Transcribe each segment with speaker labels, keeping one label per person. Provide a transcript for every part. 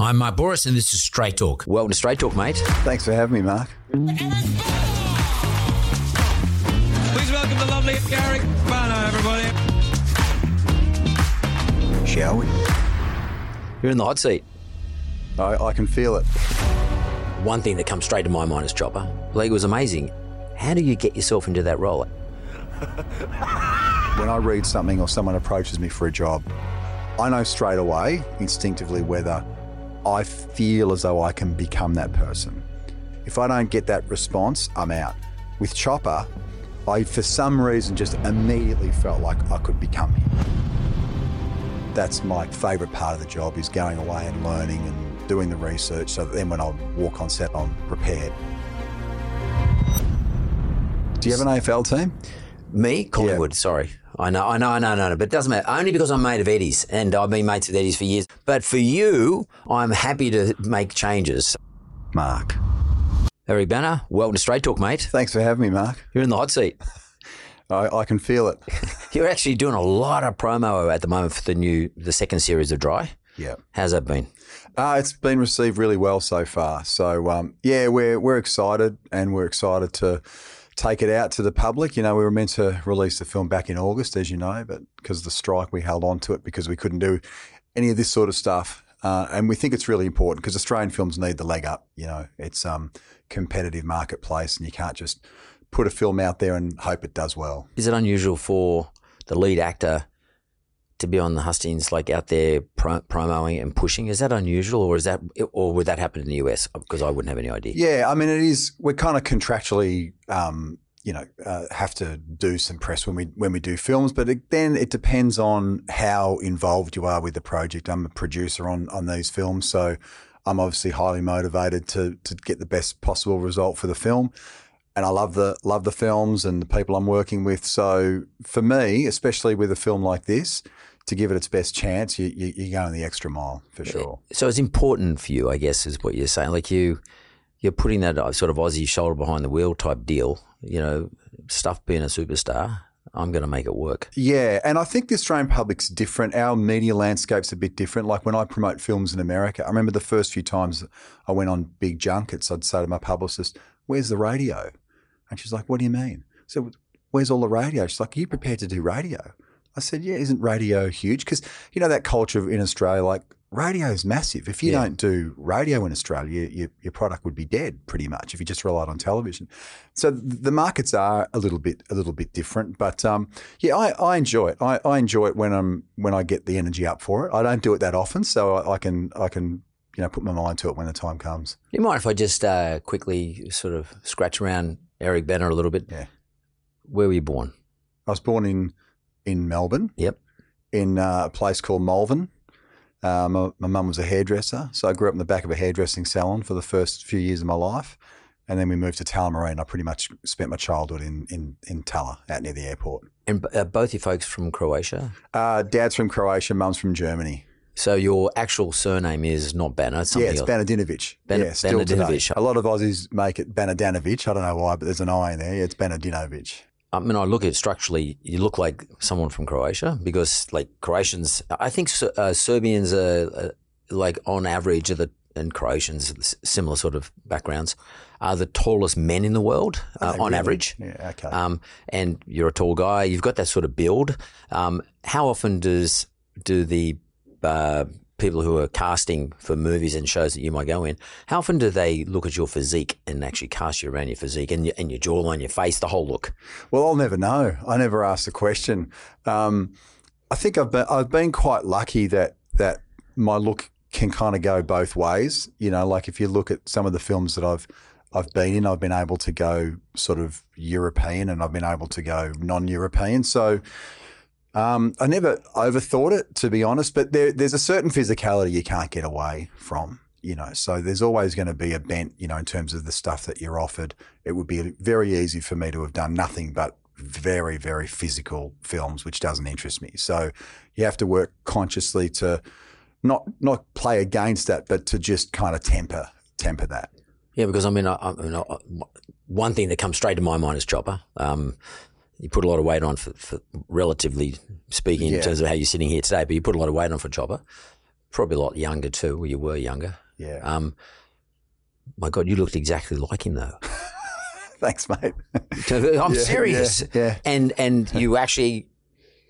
Speaker 1: I'm Mark Bouris, and this is Straight Talk.
Speaker 2: Welcome to Straight Talk, mate.
Speaker 3: Thanks for having me, Mark.
Speaker 4: Please welcome the lovely Eric Bana, everybody.
Speaker 3: Shall we?
Speaker 2: You're in the hot seat.
Speaker 3: I, I can feel it.
Speaker 2: One thing that comes straight to my mind is Chopper. Like, it was amazing. How do you get yourself into that role?
Speaker 3: When I read something or someone approaches me for a job, I know straight away, instinctively, whether I feel as though I can become that person. If I don't get that response, I'm out. With Chopper, I, for some reason, just immediately felt like I could become him. That's my favourite part of the job is going away and learning and doing the research so that then when I walk on set, I'm prepared. Do you have an AFL team?
Speaker 2: Me, Collingwood, sorry. I know, I know, I know, I know, but it doesn't matter. Only because I'm mate of Eddie's, and I've been mates with Eddie's for years. But for you, I'm happy to make changes.
Speaker 3: Mark.
Speaker 2: Eric Bana, welcome to Straight Talk, mate.
Speaker 3: Thanks for having me, Mark.
Speaker 2: You're in the hot seat.
Speaker 3: I, I can feel it.
Speaker 2: You're actually doing a lot of promo at the moment for the new, the second series of Dry.
Speaker 3: Yeah.
Speaker 2: How's that been?
Speaker 3: Uh, it's been received really well so far. So um, yeah, we're we're excited and we're excited to take it out to the public. You know, we were meant to release the film back in August, as you know, but because of the strike, we held on to it because we couldn't do any of this sort of stuff. Uh, and we think it's really important because Australian films need the leg up. You know, it's um competitive marketplace, and you can't just put a film out there and hope it does well.
Speaker 2: Is it unusual for the lead actor to be on the hustings, like out there pro- promoing and pushing? Is that unusual, or is that, or would that happen in the US? Because I wouldn't have any idea.
Speaker 3: Yeah, I mean, it is. We're kind of contractually, um, you know, uh, have to do some press when we when we do films, but it, then it depends on how involved you are with the project. I'm a producer on on these films, so I'm obviously highly motivated to to get the best possible result for the film. And I love the love the films and the people I'm working with. So for me, especially with a film like this, to give it its best chance, you, you, you're going the extra mile for sure.
Speaker 2: So it's important for you, I guess, is what you're saying. Like you, you're putting that uh, sort of Aussie shoulder behind the wheel type deal. You know, stuff being a superstar. I'm going to make it work.
Speaker 3: Yeah, and I think the Australian public's different. Our media landscape's a bit different. Like when I promote films in America, I remember the first few times I went on big junkets, I'd say to my publicist, "Where's the radio?" And she's like, "What do you mean?" So, "Where's all the radio?" She's like, "Are you prepared to do radio?" I said, "Yeah, isn't radio huge?" Because you know that culture in Australia, like radio is massive. If you
Speaker 2: Yeah.
Speaker 3: don't do radio in Australia, your, your product would be dead pretty much if you just relied on television. So the markets are a little bit a little bit different, but um, yeah, I, I enjoy it. I, I enjoy it when I'm when I get the energy up for it. I don't do it that often, so I, I can I can you know put my mind to it when the time comes.
Speaker 2: You mind if I just uh, quickly sort of scratch around Eric Bana a little bit?
Speaker 3: Yeah.
Speaker 2: Where were you born?
Speaker 3: I was born in in Melbourne.
Speaker 2: Yep.
Speaker 3: In uh, a place called Malvern. Uh, my my mum was a hairdresser, so I grew up in the back of a hairdressing salon for the first few years of my life, and then we moved to Tullamarine. I pretty much spent my childhood in in in Tulla, out near the airport.
Speaker 2: And uh, both your folks from Croatia.
Speaker 3: Uh, dad's from Croatia, mum's from Germany.
Speaker 2: So your actual surname is not Bana. It's
Speaker 3: yeah, it's
Speaker 2: else.
Speaker 3: Banadinovic.
Speaker 2: Ban-
Speaker 3: yeah, still today. A lot of Aussies make it Banadanovic. I don't know why, but there's an I in there. Yeah, it's Banadinovic.
Speaker 2: I mean, I look at it structurally, you look like someone from Croatia because, like, Croatians, I think uh, Serbians are, uh, like, on average, are the, and Croatians, similar sort of backgrounds, are the tallest men in the world uh, on
Speaker 3: really?
Speaker 2: average.
Speaker 3: Yeah, okay.
Speaker 2: Um, and you're a tall guy, you've got that sort of build. Um, how often does do the uh, people who are casting for movies and shows that you might go in, how often do they look at your physique and actually cast you around your physique and your, and your jawline, your face, the whole look?
Speaker 3: Well, I'll never know. I never asked the question. Um, I think I've been I've been quite lucky that that my look can kind of go both ways. You know, like if you look at some of the films that I've I've been in, I've been able to go sort of European and I've been able to go non-European. So um, I never overthought it, to be honest, but there, there's a certain physicality you can't get away from, you know. So there's always going to be a bent, you know, in terms of the stuff that you're offered. It would be very easy for me to have done nothing but very, very physical films, which doesn't interest me. So you have to work consciously to not not play against that, but to just kind of temper temper that.
Speaker 2: Yeah, because I mean, I, I mean, I, one thing that comes straight to my mind is Chopper. Um, you put a lot of weight on for, for relatively speaking
Speaker 3: Yeah.
Speaker 2: in terms of how you're sitting here today, but you put a lot of weight on for Chopper. Probably a lot younger too. You were younger.
Speaker 3: Yeah.
Speaker 2: Um, my God, you looked exactly like him though.
Speaker 3: Thanks, mate.
Speaker 2: I'm
Speaker 3: Yeah,
Speaker 2: serious.
Speaker 3: yeah, yeah.
Speaker 2: And and you actually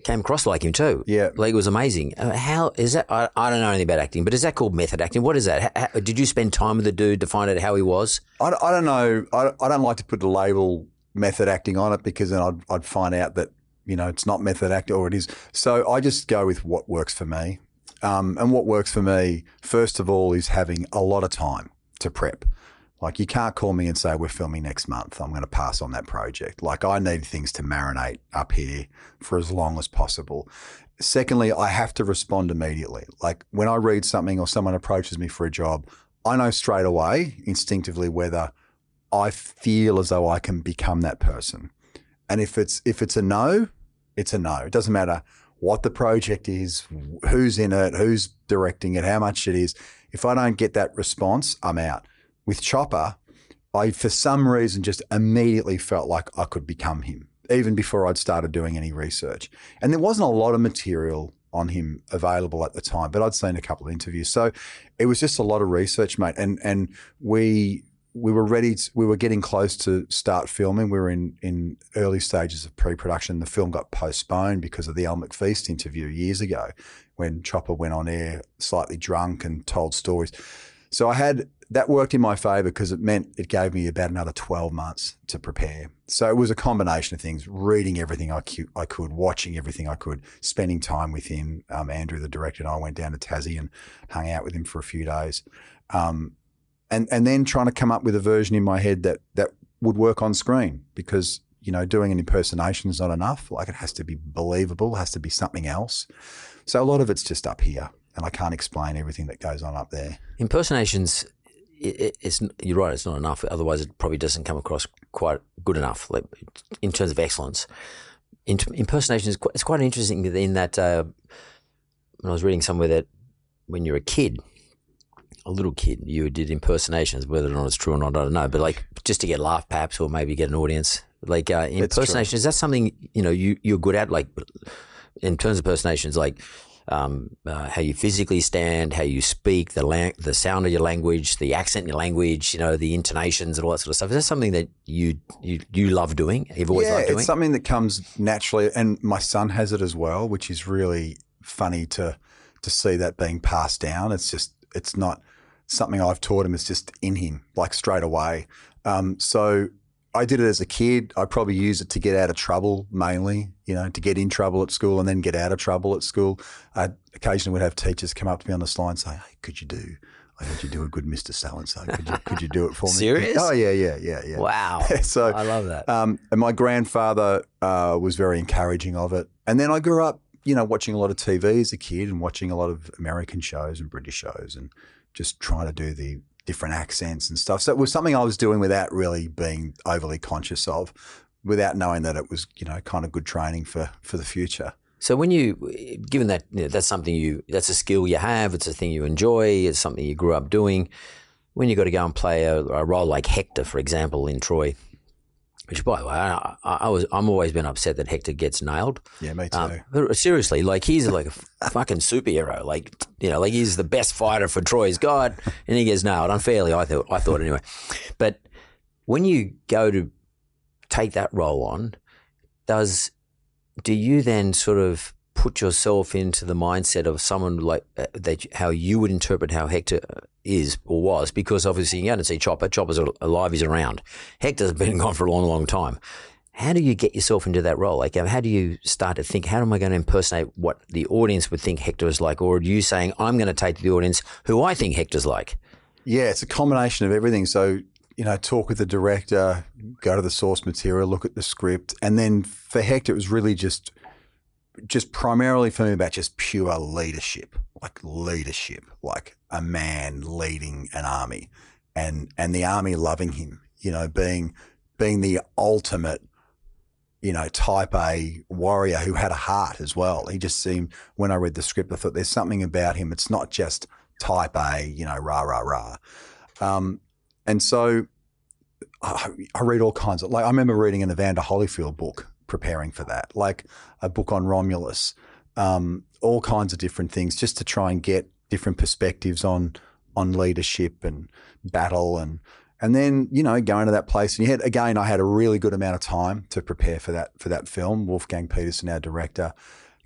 Speaker 2: came across like him too.
Speaker 3: Yeah.
Speaker 2: Like it was amazing. Uh, how is that? I, I don't know anything about acting, but is that called method acting? What is that? How, how- did you spend time with the dude to find out how he was?
Speaker 3: I, I don't know. I, I don't like to put the label method acting on it because then I'd, I'd find out that, you know, it's not method acting or it is. So I just go with what works for me. Um, and what works for me, first of all, is having a lot of time to prep. Like you can't call me and say we're filming next month. I'm going to pass on that project. Like I need things to marinate up here for as long as possible. Secondly, I have to respond immediately. Like when I read something or someone approaches me for a job, I know straight away instinctively whether I feel as though I can become that person. And if it's if it's a no, it's a no. It doesn't matter what the project is, who's in it, who's directing it, how much it is. If I don't get that response, I'm out. With Chopper, I for some reason just immediately felt like I could become him, even before I'd started doing any research. And there wasn't a lot of material on him available at the time, but I'd seen a couple of interviews. So it was just a lot of research, mate. And and we we were ready. To, we were getting close to start filming. We were in in early stages of pre-production. The film got postponed because of the Elle McFeast interview years ago, when Chopper went on air slightly drunk and told stories. So I had that worked in my favour because it meant it gave me about another twelve months to prepare. So it was a combination of things: reading everything I cu- I could, watching everything I could, spending time with him. Um, Andrew, the director, and I went down to Tassie and hung out with him for a few days. Um, and and then trying to come up with a version in my head that that would work on screen because you know doing an impersonation is not enough like it has to be believable has to be something else so a lot of it's just up here and i can't explain everything that goes on up there
Speaker 2: Impersonations, it, it, it's you're right. It's not enough. Otherwise, it probably doesn't come across quite good enough, like in terms of excellence. Impersonation is quite, it's quite interesting in that uh, when I was reading somewhere that when you're a kid, a little kid, you did impersonations. Whether or not it's true or not, I don't know. But like just to get a laugh, perhaps, or maybe get an audience. Like uh, impersonation, is that something you know you you're good at? Like in terms of impersonations, like um, uh, how you physically stand, how you speak, the lang- the sound of your language, the accent in your language, you know, the intonations and all that sort of stuff. Is that something that you you, you love doing? You've always
Speaker 3: yeah
Speaker 2: loved doing.
Speaker 3: it's something that comes naturally and my son has it as well which is really funny to to see that being passed down it's just it's not something i've taught him it's just in him like straight away um, so I did it as a kid. I probably used it to get out of trouble mainly, you know, to get in trouble at school and then get out of trouble at school. I occasionally would have teachers come up to me on the slide and say, "Hey, could you do? I heard you do a good Mister So and So. Could you could you do it for me?"
Speaker 2: Serious?
Speaker 3: Oh yeah, yeah, yeah, yeah.
Speaker 2: Wow.
Speaker 3: so
Speaker 2: I love that.
Speaker 3: um, and my grandfather uh, was very encouraging of it. And then I grew up, you know, watching a lot of TV as a kid and watching a lot of American shows and British shows and just trying to do the different accents and stuff. So it was something I was doing without really being overly conscious of, without knowing that it was, you know, kind of good training for for the future.
Speaker 2: So when you, given that you know, that's something you, that's a skill you have, it's a thing you enjoy, it's something you grew up doing. When you got to go and play a, a role like Hector, for example, in Troy, which by the way, I, I, I was, I'm always been upset that Hector gets nailed.
Speaker 3: Yeah, me too.
Speaker 2: Um, seriously, like he's like a f- fucking superhero. Like you know, like he's the best fighter for Troy's God, and he gets nailed unfairly. I thought, I thought anyway. But when you go to take that role on, does do you then sort of put yourself into the mindset of someone like uh, that, how you would interpret how Hector is or was, because obviously you don't see Chopper. Chopper's alive, he's around. Hector's been gone for a long, long time. How do you get yourself into that role? Like, how do you start to think, how am I going to impersonate what the audience would think Hector is like? Or are you saying, I'm going to take the audience who I think Hector's like?
Speaker 3: Yeah, it's a combination of everything. So, you know, talk with the director, go to the source material, look at the script. And then for Hector, it was really just just primarily for me about just pure leadership, like leadership, like a man leading an army and and the army loving him, you know, being being the ultimate you know, type A warrior who had a heart as well. He just seemed, when I read the script, I thought there's something about him. It's not just type A, you know, rah, rah, rah. Um, and so I, I, read all kinds of, like, I remember reading an Evander Holyfield book preparing for that, like a book on Romulus, um, all kinds of different things just to try and get different perspectives on, on leadership and battle and, and then you know going to that place and you had again I had a really good amount of time to prepare for that for that film. Wolfgang Petersen, our director,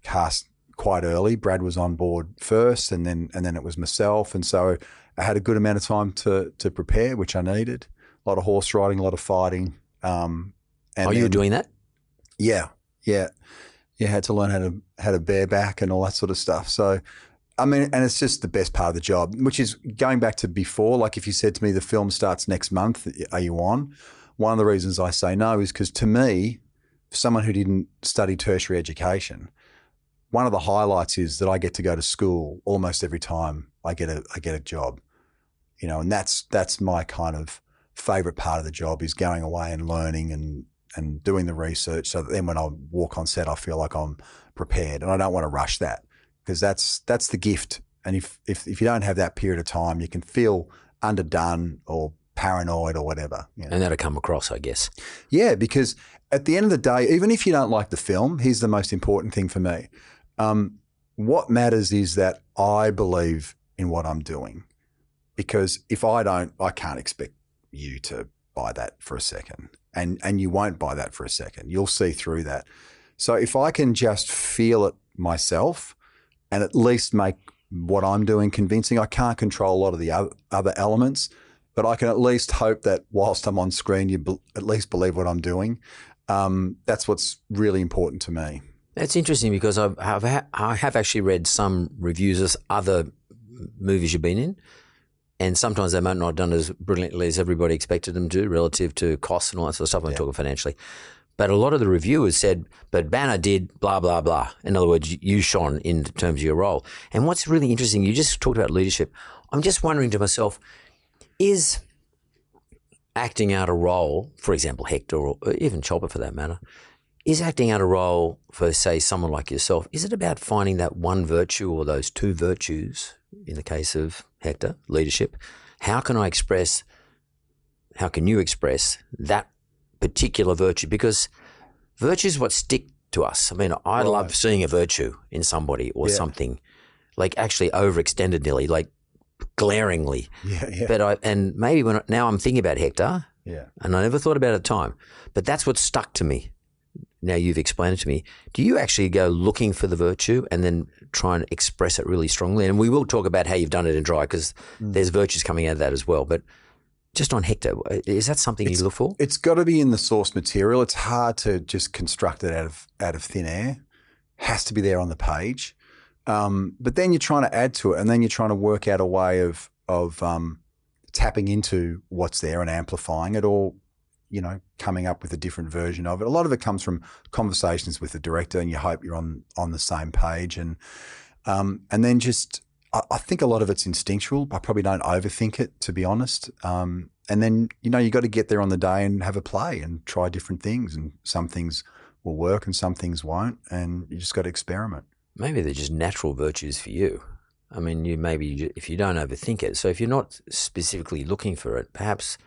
Speaker 3: cast quite early. Brad was on board first, and then and then it was myself, and so I had a good amount of time to to prepare, which I needed. A lot of horse riding, a lot of fighting. Um,
Speaker 2: and Are you doing that?
Speaker 3: Yeah, yeah, yeah. Had to learn how to how to bear back and all that sort of stuff. So I mean, and it's just the best part of the job, which is going back to before. Like if you said to me, the film starts next month, are you on? One of the reasons I say no is because to me, someone who didn't study tertiary education, one of the highlights is that I get to go to school almost every time I get a I get a job. You know, and that's that's my kind of favorite part of the job is going away and learning and and doing the research so that then when I walk on set I feel like I'm prepared and I don't want to rush that because that's that's the gift. And if, if if you don't have that period of time, you can feel underdone or paranoid or whatever.
Speaker 2: You know? And that'll come across, I guess.
Speaker 3: Yeah, because at the end of the day, even if you don't like the film, here's the most important thing for me. Um, what matters is that I believe in what I'm doing. Because if I don't, I can't expect you to buy that for a second. And and you won't buy that for a second. You'll see through that. So if I can just feel it myself, and at least make what I'm doing convincing. I can't control a lot of the other elements, but I can at least hope that whilst I'm on screen, you be- at least believe what I'm doing. Um, that's what's really important to me.
Speaker 2: That's interesting because I've, I've ha- I have actually read some reviews of other movies you've been in, and sometimes they might not have done as brilliantly as everybody expected them to relative to costs and all that sort of stuff. I'm yeah. talking financially. But a lot of the reviewers said, but Bana did blah, blah, blah. In other words, you shone in terms of your role. And what's really interesting, you just talked about leadership. I'm just wondering to myself, is acting out a role, for example, Hector or even Chopper for that matter, is acting out a role for, say, someone like yourself, is it about finding that one virtue or those two virtues in the case of Hector, leadership? How can I express, how can you express that particular virtue because virtue is what stick to us. I mean, I right. love seeing a virtue in somebody or yeah. something, like actually overextended nearly, like glaringly.
Speaker 3: Yeah, yeah.
Speaker 2: But I and maybe when now I'm thinking about Hector.
Speaker 3: Yeah.
Speaker 2: And I never thought about it at the time, but that's what stuck to me. Now you've explained it to me. Do you actually go looking for the virtue and then try and express it really strongly? And we will talk about how you've done it in dry because mm. there's virtues coming out of that as well. But just on Hector, is that something
Speaker 3: it's,
Speaker 2: you look for?
Speaker 3: It's got to be in the source material. It's hard to just construct it out of out of thin air. Has to be there on the page. Um, but then you're trying to add to it, and then you're trying to work out a way of of um, tapping into what's there and amplifying it, or you know, coming up with a different version of it. A lot of it comes from conversations with the director, and you hope you're on on the same page, and um, and then just I, think a lot of it's instinctual. I probably don't overthink it, to be honest. Um, and then you know you got to get there on the day and have a play and try different things, and some things will work and some things won't, and you just got to experiment.
Speaker 2: Maybe they're just natural virtues for you. I mean, you maybe if you don't overthink it. So if you're not specifically looking for it, perhaps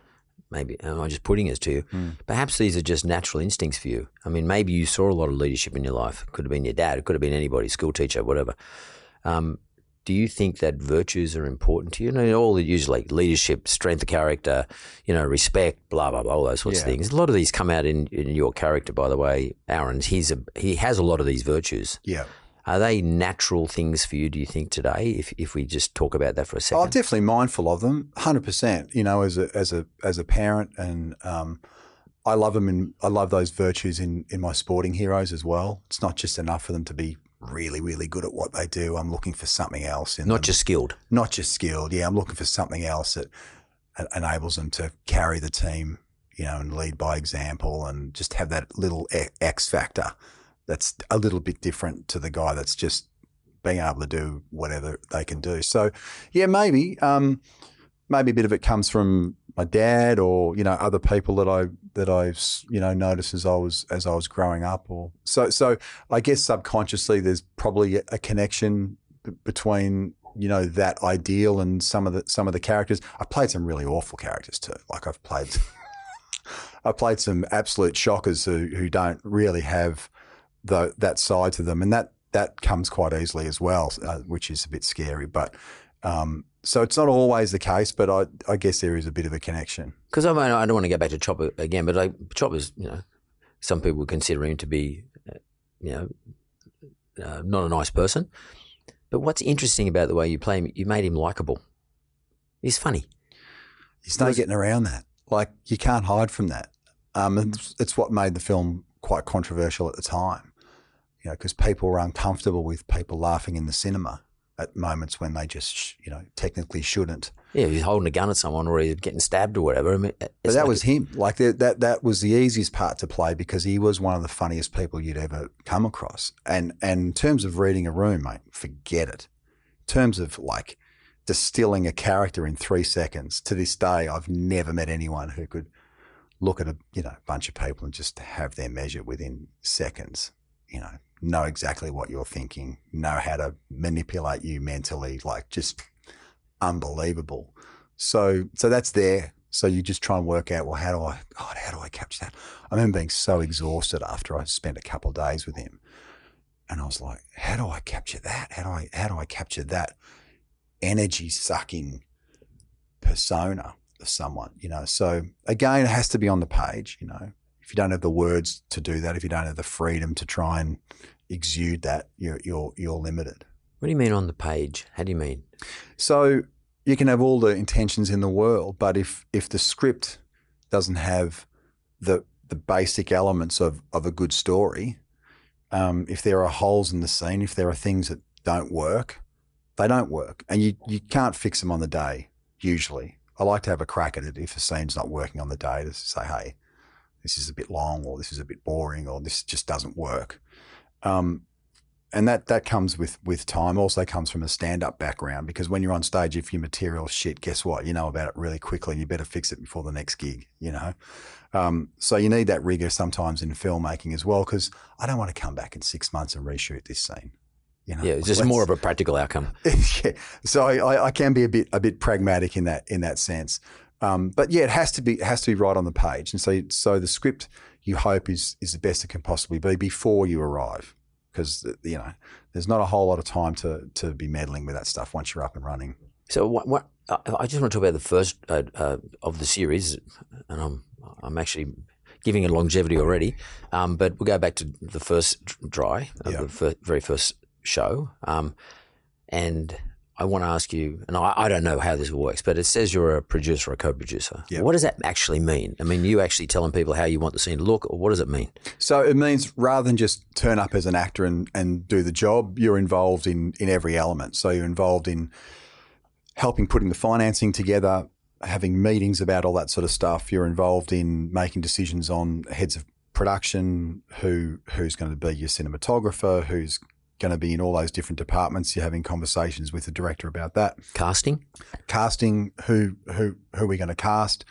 Speaker 2: maybe am I just putting it to you? Mm. Perhaps these are just natural instincts for you. I mean, maybe you saw a lot of leadership in your life. It could have been your dad. It could have been anybody, school teacher, whatever. Um, do you think that virtues are important to you? you know, all the usually like leadership, strength of character, you know, respect, blah blah blah, all those sorts yeah. of things. A lot of these come out in, in your character, by the way, Aaron. He's a he has a lot of these virtues.
Speaker 3: Yeah.
Speaker 2: Are they natural things for you? Do you think today? If if we just talk about that for a second,
Speaker 3: I'm definitely mindful of them, hundred percent. You know, as a as a as a parent, and um, I love them, and I love those virtues in in my sporting heroes as well. It's not just enough for them to be really really good at what they do. I'm looking for something else in
Speaker 2: not
Speaker 3: them.
Speaker 2: just skilled.
Speaker 3: not just skilled. Yeah, I'm looking for something else that enables them to carry the team, you know, and lead by example, and just have that little X factor that's a little bit different to the guy that's just being able to do whatever they can do. So, yeah, maybe, um, maybe a bit of it comes from my dad or you know other people that I that I you know noticed as I was as I was growing up or so so I guess subconsciously there's probably a connection b- between you know that ideal and some of the some of the characters. I've played some really awful characters too. Like I've played I played some absolute shockers who who don't really have the that side to them, and that that comes quite easily as well, uh, which is a bit scary. But um, so it's not always the case, but I I guess there is a bit of a connection.
Speaker 2: Because I mean, I don't want to go back to Chopper again, but I, Chopper's, you know, some people consider him to be, uh, you know, uh, not a nice person. But what's interesting about the way you play him, you made him likable. He's funny.
Speaker 3: There's no getting around that. Like you can't hide from that. Um, it's, it's what made the film quite controversial at the time. You know, because people were uncomfortable with people laughing in the cinema at moments when they just, you know, technically shouldn't.
Speaker 2: Yeah, if he's holding a gun at someone or he's getting stabbed or whatever. I mean,
Speaker 3: But that
Speaker 2: like-
Speaker 3: was him. Like that, that, that was the easiest part to play because he was one of the funniest people you'd ever come across. And and in terms of reading a room, mate, forget it. In terms of like distilling a character in three seconds, to this day, I've never met anyone who could look at a you know bunch of people and just have their measure within seconds. You know, know exactly what you're thinking, know how to manipulate you mentally, like just unbelievable. So so that's there. So you just try and work out, well, how do I God, how do I capture that? I remember being so exhausted after I spent a couple of days with him. And I was like, how do I capture that? How do I how do I capture that energy sucking persona of someone, you know? So again, it has to be on the page, you know. If you don't have the words to do that, if you don't have the freedom to try and exude that, you're you're you're limited.
Speaker 2: What do you mean on the page? How do you mean?
Speaker 3: So you can have all the intentions in the world, but if if the script doesn't have the the basic elements of of a good story, um, if there are holes in the scene, if there are things that don't work, they don't work, and you you can't fix them on the day. Usually, I like to have a crack at it if a scene's not working on the day to say, hey, this is a bit long, or this is a bit boring, or this just doesn't work. Um, and that that comes with with time. Also comes from a stand up background because when you're on stage, if your material shit, guess what? You know about it really quickly, and you better fix it before the next gig. You know, um, so you need that rigor sometimes in filmmaking as well. Because I don't want to come back in six months and reshoot this scene. You know,
Speaker 2: Yeah, it's just more of a practical outcome.
Speaker 3: yeah. So I, I can be a bit a bit pragmatic in that in that sense. Um, but yeah, it has to be it has to be right on the page, and so so the script you hope is is the best it can possibly be before you arrive, because you know there's not a whole lot of time to to be meddling with that stuff once you're up and running.
Speaker 2: So what? what I just want to talk about the first uh, uh, of the series, and I'm I'm actually giving it longevity already. Um, but we'll go back to the first dry of
Speaker 3: Yeah.
Speaker 2: the fir- very first show. Um, and I want to ask you, and I, I don't know how this works, but it says you're a producer, or a co-producer.
Speaker 3: Yeah.
Speaker 2: What does that actually mean? I mean, you actually telling people how you want the scene to look, or what does it mean?
Speaker 3: So it means rather than just turn up as an actor and, and do the job, you're involved in in every element. So you're involved in helping putting the financing together, having meetings about all that sort of stuff. You're involved in making decisions on heads of production, who who's going to be your cinematographer, who's going to be in all those different departments. You're having conversations with the director about that.
Speaker 2: Casting?
Speaker 3: casting who who who are we going to cast?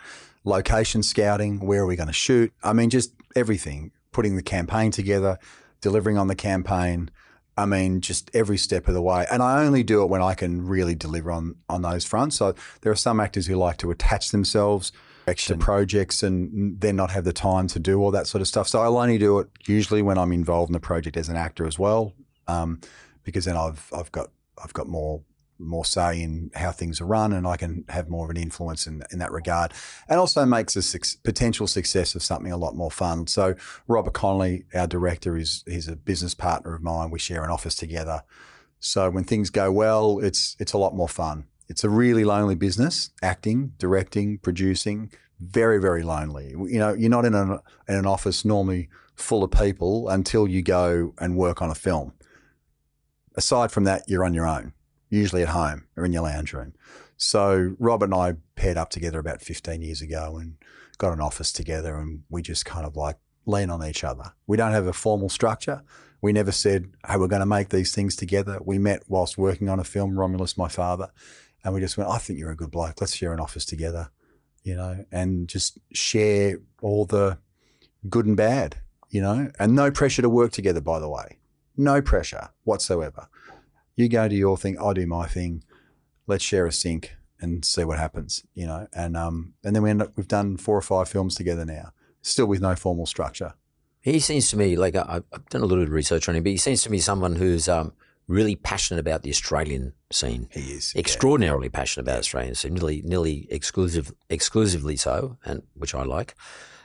Speaker 3: Location scouting where are we going to shoot? I mean just everything. Putting the campaign together delivering on the campaign. I mean just every step of the way. And i only do it when i can really deliver on on those fronts. So there are some actors who like to attach themselves to projects and then not have the time to do all that sort of stuff. So i'll only do it usually when i'm involved in the project as an actor as well um, because then i've i've got i've got more more say in how things are run, and I can have more of an influence in, in that regard. And also makes a suc potential success of something a lot more fun. So Robert Connolly, our director, is he's a business partner of mine. We share an office together. So when things go well, it's it's a lot more fun. It's a really lonely business, acting, directing, producing. Very, very lonely. You know, you're not in an in an office normally full of people until you go and work on a film. Aside from that, you're on your own, usually at home or in your lounge room. So Rob and I paired up together about 15 years ago and got an office together, and we just kind of like lean on each other. We don't have a formal structure. We never said, hey, we're going to make these things together. We met whilst working on a film, Romulus, my father, and we just went, I think you're a good bloke. Let's share an office together, you know, and just share all the good and bad, you know, and no pressure to work together, by the way. No pressure whatsoever. You go to your thing, I do my thing. Let's share a sink and see what happens, you know. And um, and then we end up we've done four or five films together now, still with no formal structure.
Speaker 2: He seems to me like I, I've done a little bit of research on him, but he seems to me someone who's um, really passionate about the Australian scene.
Speaker 3: He is
Speaker 2: extraordinarily yeah. passionate about Australian scene, nearly nearly exclusive exclusively so, and which I like.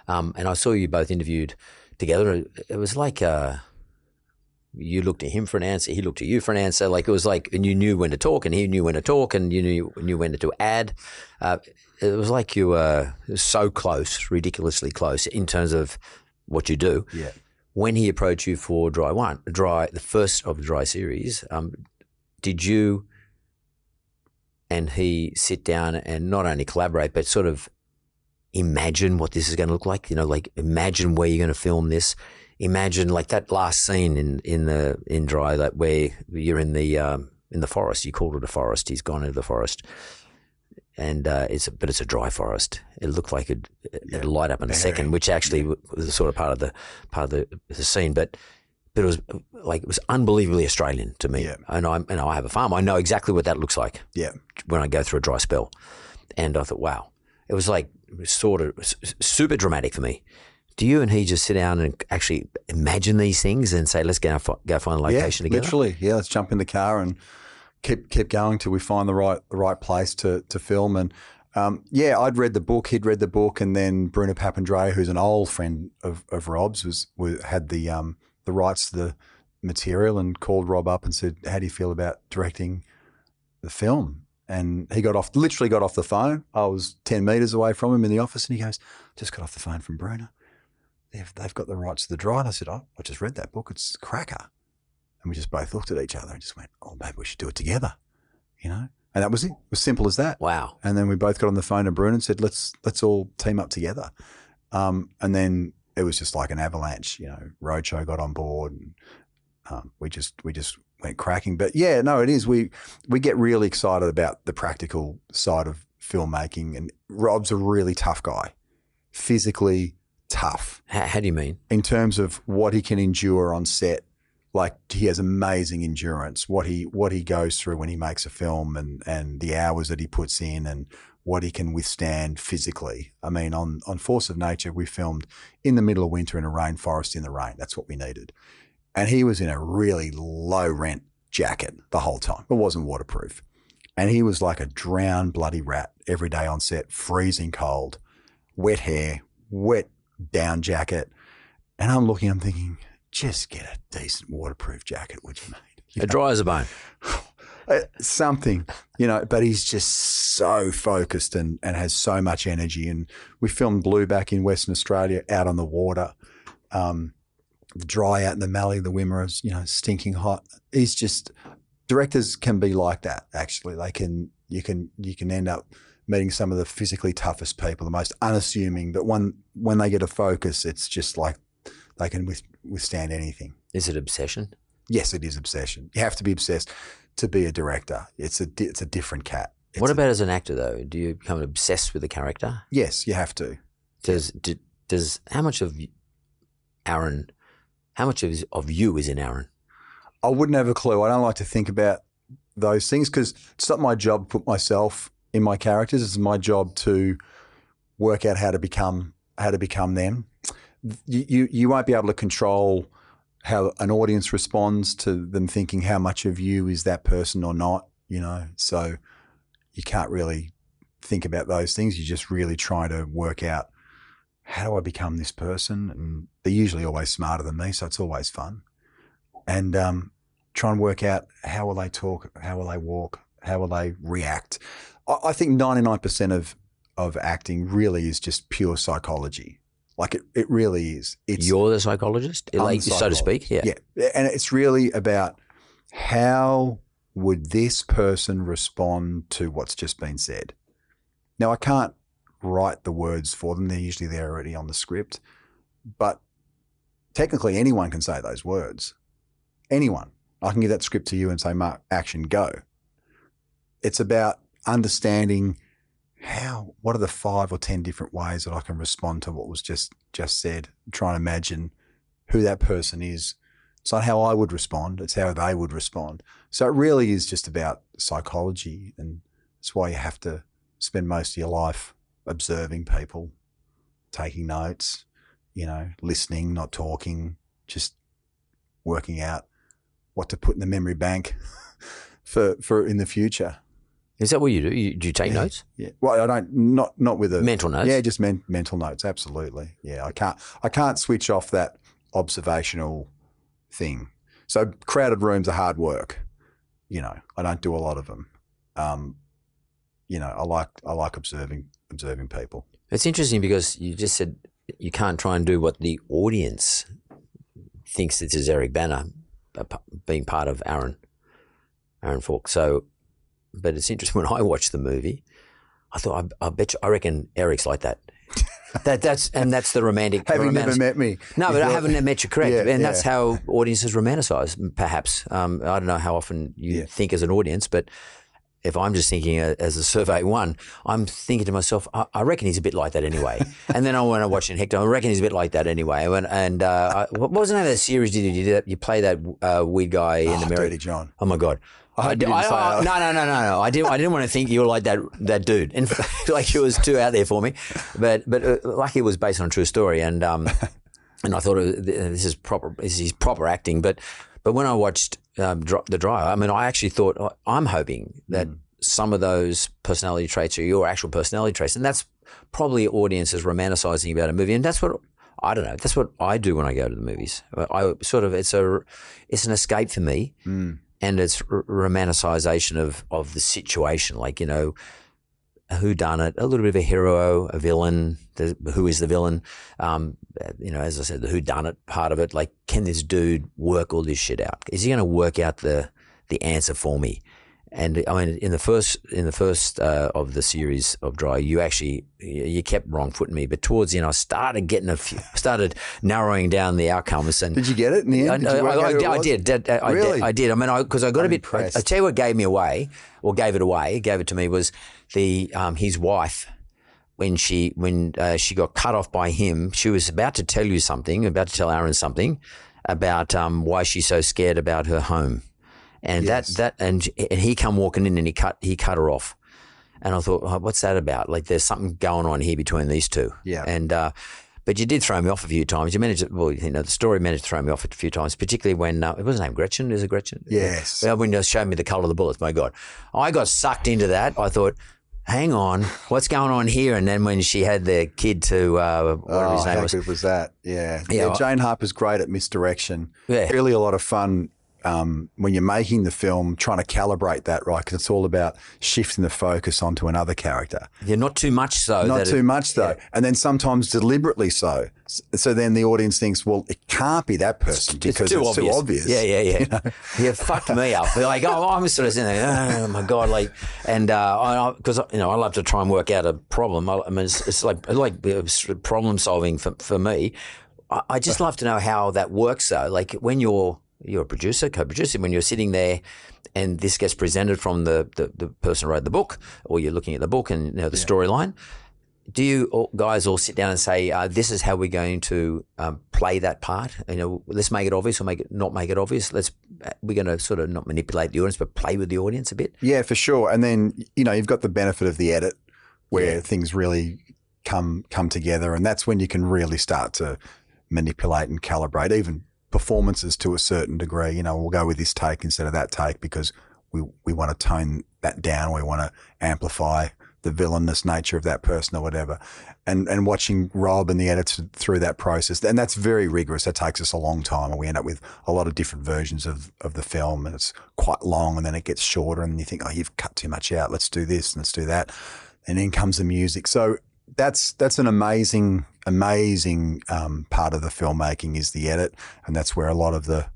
Speaker 2: Um, and I saw you both interviewed together. It was like uh, you looked at him for an answer, he looked at you for an answer. Like it was like, and you knew when to talk, and he knew when to talk, and you knew knew when to add. Uh, it was like you were so close, ridiculously close in terms of what you do.
Speaker 3: Yeah.
Speaker 2: When he approached you for Dry One, Dry, the first of the Dry series, um, did you and he sit down and not only collaborate, but sort of imagine what this is going to look like? You know, like imagine where you're going to film this imagine like that last scene in in the in Dry, that where you're in the um, in the forest. You called it a forest. He's gone into the forest, and uh, it's a, but it's a dry forest. It looked like it would light up in a second, which actually yeah. was sort of part of the part of the, the scene, but. But it was like it was unbelievably Australian to me,
Speaker 3: yeah.
Speaker 2: and I and I have a farm. I know exactly what that looks like.
Speaker 3: Yeah,
Speaker 2: when I go through a dry spell, and I thought, wow, it was like it was sort of super dramatic for me do you and he just sit down and actually imagine these things and say, let's go, go find a location
Speaker 3: yeah,
Speaker 2: together?
Speaker 3: Literally, yeah. Let's jump in the car and keep keep going till we find the right the right place to to film. And um, yeah, I'd read the book. He'd read the book, and then Bruno Papandreou, who's an old friend of, of Rob's, was, was had the um, the rights to the material and called Rob up and said, "How do you feel about directing the film?" And he got off, literally got off the phone. I was ten meters away from him in the office, and he goes, "Just got off the phone from Bruno." They've, they've got the rights to the dry. And I said, oh, I just read that book. It's cracker. And we just both looked at each other and just went, oh, maybe we should do it together, you know? And that was it. It was simple as that.
Speaker 2: Wow.
Speaker 3: And then we both got on the phone to Bruno and said, let's, let's all team up together. Um, and then it was just like an avalanche, you know, Roadshow got on board and um, we just, we just went cracking. But yeah, no, it is. We, we get really excited about the practical side of filmmaking and Rob's a really tough guy, physically, tough.
Speaker 2: How, how do you mean?
Speaker 3: In terms of what he can endure on set, like he has amazing endurance. What he what he goes through when he makes a film, and and the hours that he puts in, and what he can withstand physically. I mean, on on Force of Nature, we filmed in the middle of winter in a rainforest in the rain. That's what we needed, and he was in a really low rent jacket the whole time. It wasn't waterproof. And he was like a drowned bloody rat every day on set, freezing cold, wet hair, wet down jacket. And I'm looking, I'm thinking, just get a decent waterproof jacket, would you, mate?
Speaker 2: You dry as a bone.
Speaker 3: Uh, something, you know, but he's just so focused and, and has so much energy. And we filmed Blueback in Western Australia out on the water. Um, the dry out in the Mallee, the Wimmera you know, stinking hot. He's just, directors can be like that, actually. They can, you can, you can end up meeting some of the physically toughest people, the most unassuming. But when when they get a focus, it's just like they can withstand anything.
Speaker 2: Is it obsession?
Speaker 3: Yes, it is obsession. You have to be obsessed to be a director. It's a it's a different cat. It's
Speaker 2: what about a, as an actor though? Do you become obsessed with the character?
Speaker 3: Yes, you have to.
Speaker 2: Does do, does how much of Aaron, how much of of you is in Aaron?
Speaker 3: I wouldn't have a clue. I don't like to think about those things because it's not my job to put myself in my characters. It's my job to work out how to become how to become them. You, you, you won't be able to control how an audience responds to them thinking how much of you is that person or not. you know. So you can't really think about those things. You just really try to work out how do I become this person? And they're usually always smarter than me, so it's always fun. And um, try and work out how will they talk, how will they walk, how will they react. I, think ninety nine percent of of acting really is just pure psychology. Like it, it really is. It's
Speaker 2: You're the psychologist, like, so to speak. Yeah.
Speaker 3: yeah. And it's really about how would this person respond to what's just been said? Now, I can't write the words for them. They're usually there already on the script. But technically, anyone can say those words. Anyone. I can give that script to you and say, Mark, action, go. It's about understanding how, what are the five or 10 different ways that I can respond to what was just, just said, try and imagine who that person is. It's not how I would respond, it's how they would respond. So it really is just about psychology. And it's why you have to spend most of your life observing people, taking notes, you know, listening, not talking, just working out what to put in the memory bank for, for in the future.
Speaker 2: Is that what you do? You, do you take
Speaker 3: Yeah.
Speaker 2: notes?
Speaker 3: Yeah. Well, I don't not not with a
Speaker 2: Mental notes?
Speaker 3: Yeah, just men, mental notes. Absolutely. Yeah, I can't I can't switch off that observational thing. So crowded rooms are hard work. You know, I don't do a lot of them. Um, you know, I like I like observing observing people.
Speaker 2: It's interesting because you just said you can't try and do what the audience thinks this is Eric Bana uh, being part of Aaron, Aaron Falk. So, but it's interesting when I watched the movie, I thought, I, I bet you, I reckon Eric's like that. that that's and that's the romantic. the
Speaker 3: Having never met me.
Speaker 2: No,
Speaker 3: you
Speaker 2: but I haven't met you correct,
Speaker 3: Yeah,
Speaker 2: and that's how audiences romanticize. Perhaps um, I don't know how often you
Speaker 3: Yeah.
Speaker 2: think as an audience, but if I'm just thinking uh, as a survey one, I'm thinking to myself, I, I reckon he's a bit like that anyway. and then I when I watch in Hector, I reckon he's a bit like that anyway. And, and uh, I, what was the name of that series? Did you that? You play that uh, weird guy in
Speaker 3: Oh,
Speaker 2: America?
Speaker 3: Dirty John.
Speaker 2: Oh my god.
Speaker 3: I hope you
Speaker 2: di-
Speaker 3: didn't say
Speaker 2: I- no, no, no, no, no. I didn't. I didn't want to think you were like that that dude. In fact, like it was too out there for me. But but uh, lucky it was based on a true story, and um, and I thought it was, this is proper. This is proper acting. But but when I watched um, Dr- the Dryer, I mean, I actually thought oh, I'm hoping that
Speaker 3: Mm.
Speaker 2: some of those personality traits are your actual personality traits, and that's probably audiences romanticizing about a movie, and that's what. I don't know. That's what I do when I go to the movies. I sort of it's a it's an escape for me
Speaker 3: Mm.
Speaker 2: And it's r- romanticization of of the situation, like you know, who done it, a little bit of a hero, a villain, the, who is the villain, um, you know, as I said, the who done it part of it. Like, can this dude work all this shit out? Is he going to work out the the answer for me? And I mean, in the first in the first uh, of the series of Dry, you actually you kept wrong footing me, but towards the end, I started getting a few, started narrowing down the outcomes. And
Speaker 3: Did you get it in the end?
Speaker 2: I,
Speaker 3: Did you work
Speaker 2: I- I did, I did. I,
Speaker 3: Really?
Speaker 2: did. I did. I mean, because I, got
Speaker 3: I'm
Speaker 2: a bit.
Speaker 3: Impressed.
Speaker 2: I tell you what gave me away, or gave it away, gave it to me was the um, his wife when she when uh, she got cut off by him. She was about to tell you something, about to tell Aaron something about um, why she's so scared about her home, and
Speaker 3: Yes.
Speaker 2: that that and and he come walking in and he cut he cut her off. And I thought, oh, what's that about? Like, there's something going on here between these two.
Speaker 3: Yeah.
Speaker 2: And, uh, but you did throw me off a few times. You managed, to, well, you know, the story managed to throw me off a few times, particularly when, uh, it was her name Gretchen. Is it Gretchen?
Speaker 3: Yes.
Speaker 2: Well, when you showed me the color of the bullets, my God. I got sucked into that. I thought, hang on, what's going on here? And then when she had the kid to, uh, whatever
Speaker 3: Oh,
Speaker 2: his name
Speaker 3: how
Speaker 2: was.
Speaker 3: good was that? Yeah.
Speaker 2: Yeah,
Speaker 3: Yeah. Jane Harper's great at misdirection.
Speaker 2: Yeah.
Speaker 3: Really a lot of fun um, when you're making the film, trying to calibrate that right, because it's all about shifting the focus onto another character.
Speaker 2: Yeah, not too much so.
Speaker 3: Not
Speaker 2: that it-
Speaker 3: too much though, and then sometimes deliberately so. So then the audience thinks, well, it can't be that person because it's too obvious.
Speaker 2: Yeah, yeah, yeah. Yeah, fucked me up. Like, oh, I'm sort of sitting there, oh my god, like, and because you know, I love to try and work out a problem. I, I mean, it's, it's like like uh, problem solving for for me. I, I just love to know how that works, though. Like when you're you're a producer, co-producer, when you're sitting there. And this gets presented from the, the, the person who wrote the book, or you're looking at the book and you know the storyline do you all, guys all sit down and say, uh, "This is how we're going to um, play that part"? You know, let's make it obvious or make it not make it obvious. Let's we're going to sort of not manipulate the audience, but play with the audience a bit.
Speaker 3: Yeah, for sure. And then you know you've got the benefit of the edit, where things really come come together, and that's when you can really start to manipulate and calibrate even performances to a certain degree. You know, we'll go with this take instead of that take because we we want to tone that down. We want to amplify the villainous nature of that person or whatever. And and watching Rob and the editor through that process, and that's very rigorous. That takes us a long time, and we end up with a lot of different versions of of the film, and it's quite long, and then it gets shorter, and you think, oh, you've cut too much out. Let's do this, and let's do that, and then comes the music. So that's that's an amazing amazing um, part of the filmmaking is the edit, and that's where a lot of the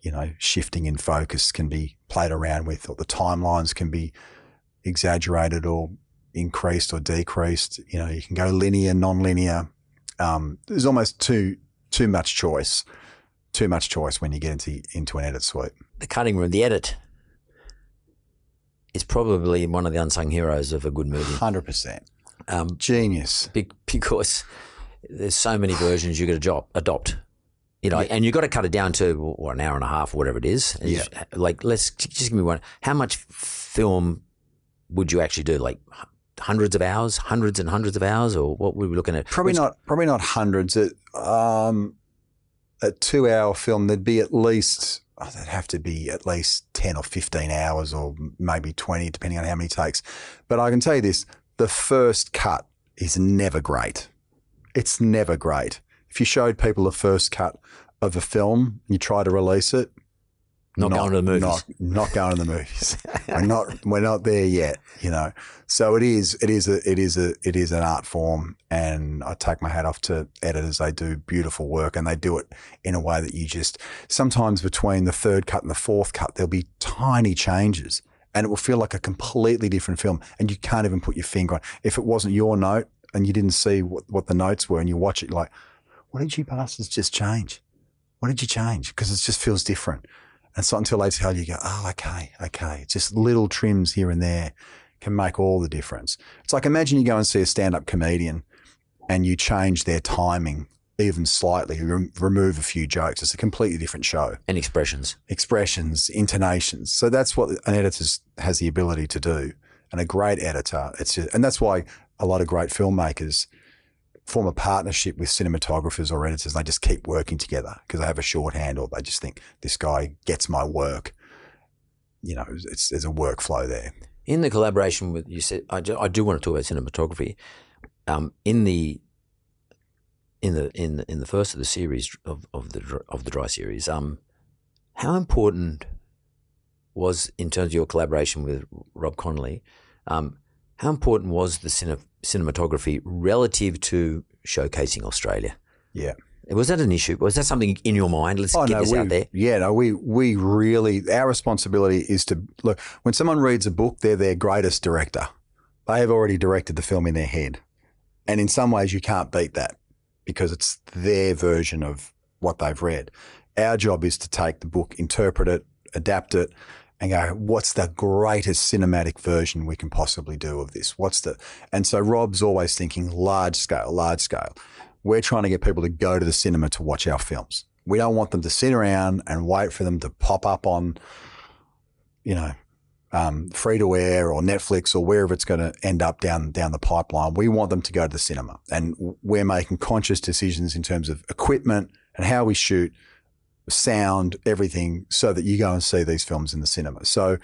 Speaker 3: you know shifting in focus can be played around with, or the timelines can be exaggerated or increased or decreased. You know, you can go linear, non-linear. Um, there's almost too too much choice, too much choice when you get into into an edit suite.
Speaker 2: The cutting room, the edit, is probably one of the unsung heroes of a good movie.
Speaker 3: Hundred percent,
Speaker 2: Um,
Speaker 3: genius.
Speaker 2: be- because there's so many versions you got to adopt. You know, and you've got to cut it down to what, an hour and a half or whatever it is.
Speaker 3: Yeah.
Speaker 2: just- Like, let's just give me one. How much film would you actually do? Like hundreds of hours, hundreds and hundreds of hours, or what were we looking at?
Speaker 3: Probably
Speaker 2: Which-
Speaker 3: not. Probably not hundreds. At um, a two-hour film, there'd be at least. Oh, there'd have to be at least ten or fifteen hours, or maybe twenty, depending on how many takes. But I can tell you this: the first cut is never great. It's never great. If you showed people a first cut of a film, and you try to release it,
Speaker 2: Not going to the movies.
Speaker 3: Not, not going to the movies. we're not. We're not there yet. You know. So it is. It is a. It is a. It is an art form, and I take my hat off to editors. They do beautiful work, and they do it in a way that you just. Sometimes between the third cut and the fourth cut, there'll be tiny changes, and it will feel like a completely different film, and you can't even put your finger on. If it wasn't your note, and you didn't see what, what the notes were, and you watch it, you're like, what did you bastards just change? What did you change? Because it just feels different. And it's not until they tell you, you go, oh, okay, okay. It's just little trims here and there can make all the difference. It's like imagine you go and see a stand up comedian and you change their timing even slightly, rem- remove a few jokes. It's a completely different show.
Speaker 2: and expressions.
Speaker 3: Expressions, intonations. So that's what an editor has the ability to do. And a great editor, it's just, and that's why a lot of great filmmakers form a partnership with cinematographers or editors. And they just keep working together because they have a shorthand or they just think this guy gets my work. You know, it's, there's a workflow there.
Speaker 2: In the collaboration with you said, I do, I do want to talk about cinematography. Um, in the in the in the, in the first of the series of, of the of the dry series, um, how important was in terms of your collaboration with Rob Connolly? Um, how important was the cine, cinematography relative to showcasing Australia?
Speaker 3: Yeah.
Speaker 2: Was that an issue? Was that something in your mind? Let's get this
Speaker 3: we,
Speaker 2: out there.
Speaker 3: Yeah, no, we we really our responsibility is to look when someone reads a book, they're their greatest director. They have already directed the film in their head. And in some ways you can't beat that because it's their version of what they've read. Our job is to take the book, interpret it, adapt it, and go, what's the greatest cinematic version we can possibly do of this? What's the and so Rob's always thinking large scale, large scale. We're trying to get people to go to the cinema to watch our films. We don't want them to sit around and wait for them to pop up on, you know, um, free to air or Netflix or wherever it's going to end up down down the pipeline. We want them to go to the cinema, and we're making conscious decisions in terms of equipment and how we shoot, sound, everything, so that you go and see these films in the cinema. So.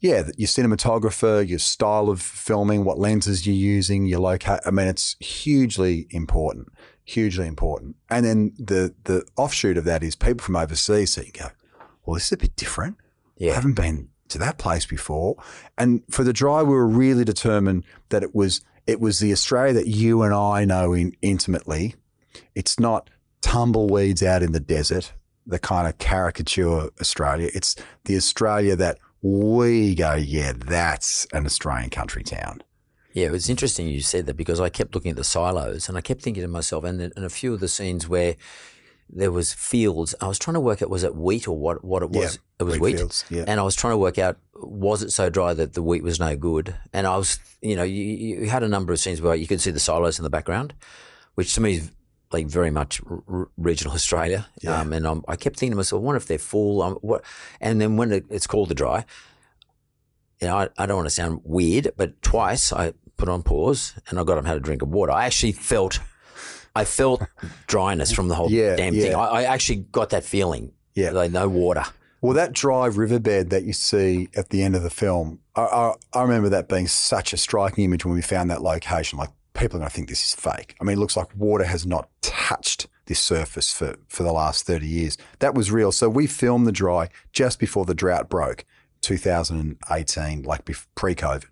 Speaker 3: Yeah, your cinematographer, your style of filming, what lenses you're using, your locate. I mean, it's hugely important, hugely important. And then the the offshoot of that is people from overseas. So you go, well, this is a bit different.
Speaker 2: Yeah.
Speaker 3: I haven't been to that place before. And for the dry, we were really determined that it was it was the Australia that you and I know in, intimately. It's not tumbleweeds out in the desert, the kind of caricature Australia. It's the Australia that we go, yeah, that's an Australian country town.
Speaker 2: Yeah, it was interesting you said that because I kept looking at the silos and I kept thinking to myself, and in a few of the scenes where there was fields, I was trying to work out was it wheat or what what it was.
Speaker 3: Yeah,
Speaker 2: it was
Speaker 3: wheat
Speaker 2: wheat,
Speaker 3: fields, yeah.
Speaker 2: and I was trying to work out was it so dry that the wheat was no good. And I was, you know, you, you had a number of scenes where you could see the silos in the background, which to me is like very much r- r- regional Australia.
Speaker 3: Yeah.
Speaker 2: Um, and I'm, I kept thinking to myself, I wonder if they're full. Um, what? And then when it, it's called the dry, you know, I, I don't want to sound weird, but twice I put on pause and I got them had a drink of water. I actually felt, I felt dryness from the whole
Speaker 3: Yeah,
Speaker 2: damn thing. I, I actually got that feeling.
Speaker 3: Yeah.
Speaker 2: like no water.
Speaker 3: Well, that dry riverbed that you see at the end of the film, I, I, I remember that being such a striking image when we found that location. Like people are going to think this is fake. I mean, it looks like water has not touched this surface for, for the last 30 years. That was real. So we filmed the dry just before the drought broke, 2018, like pre COVID.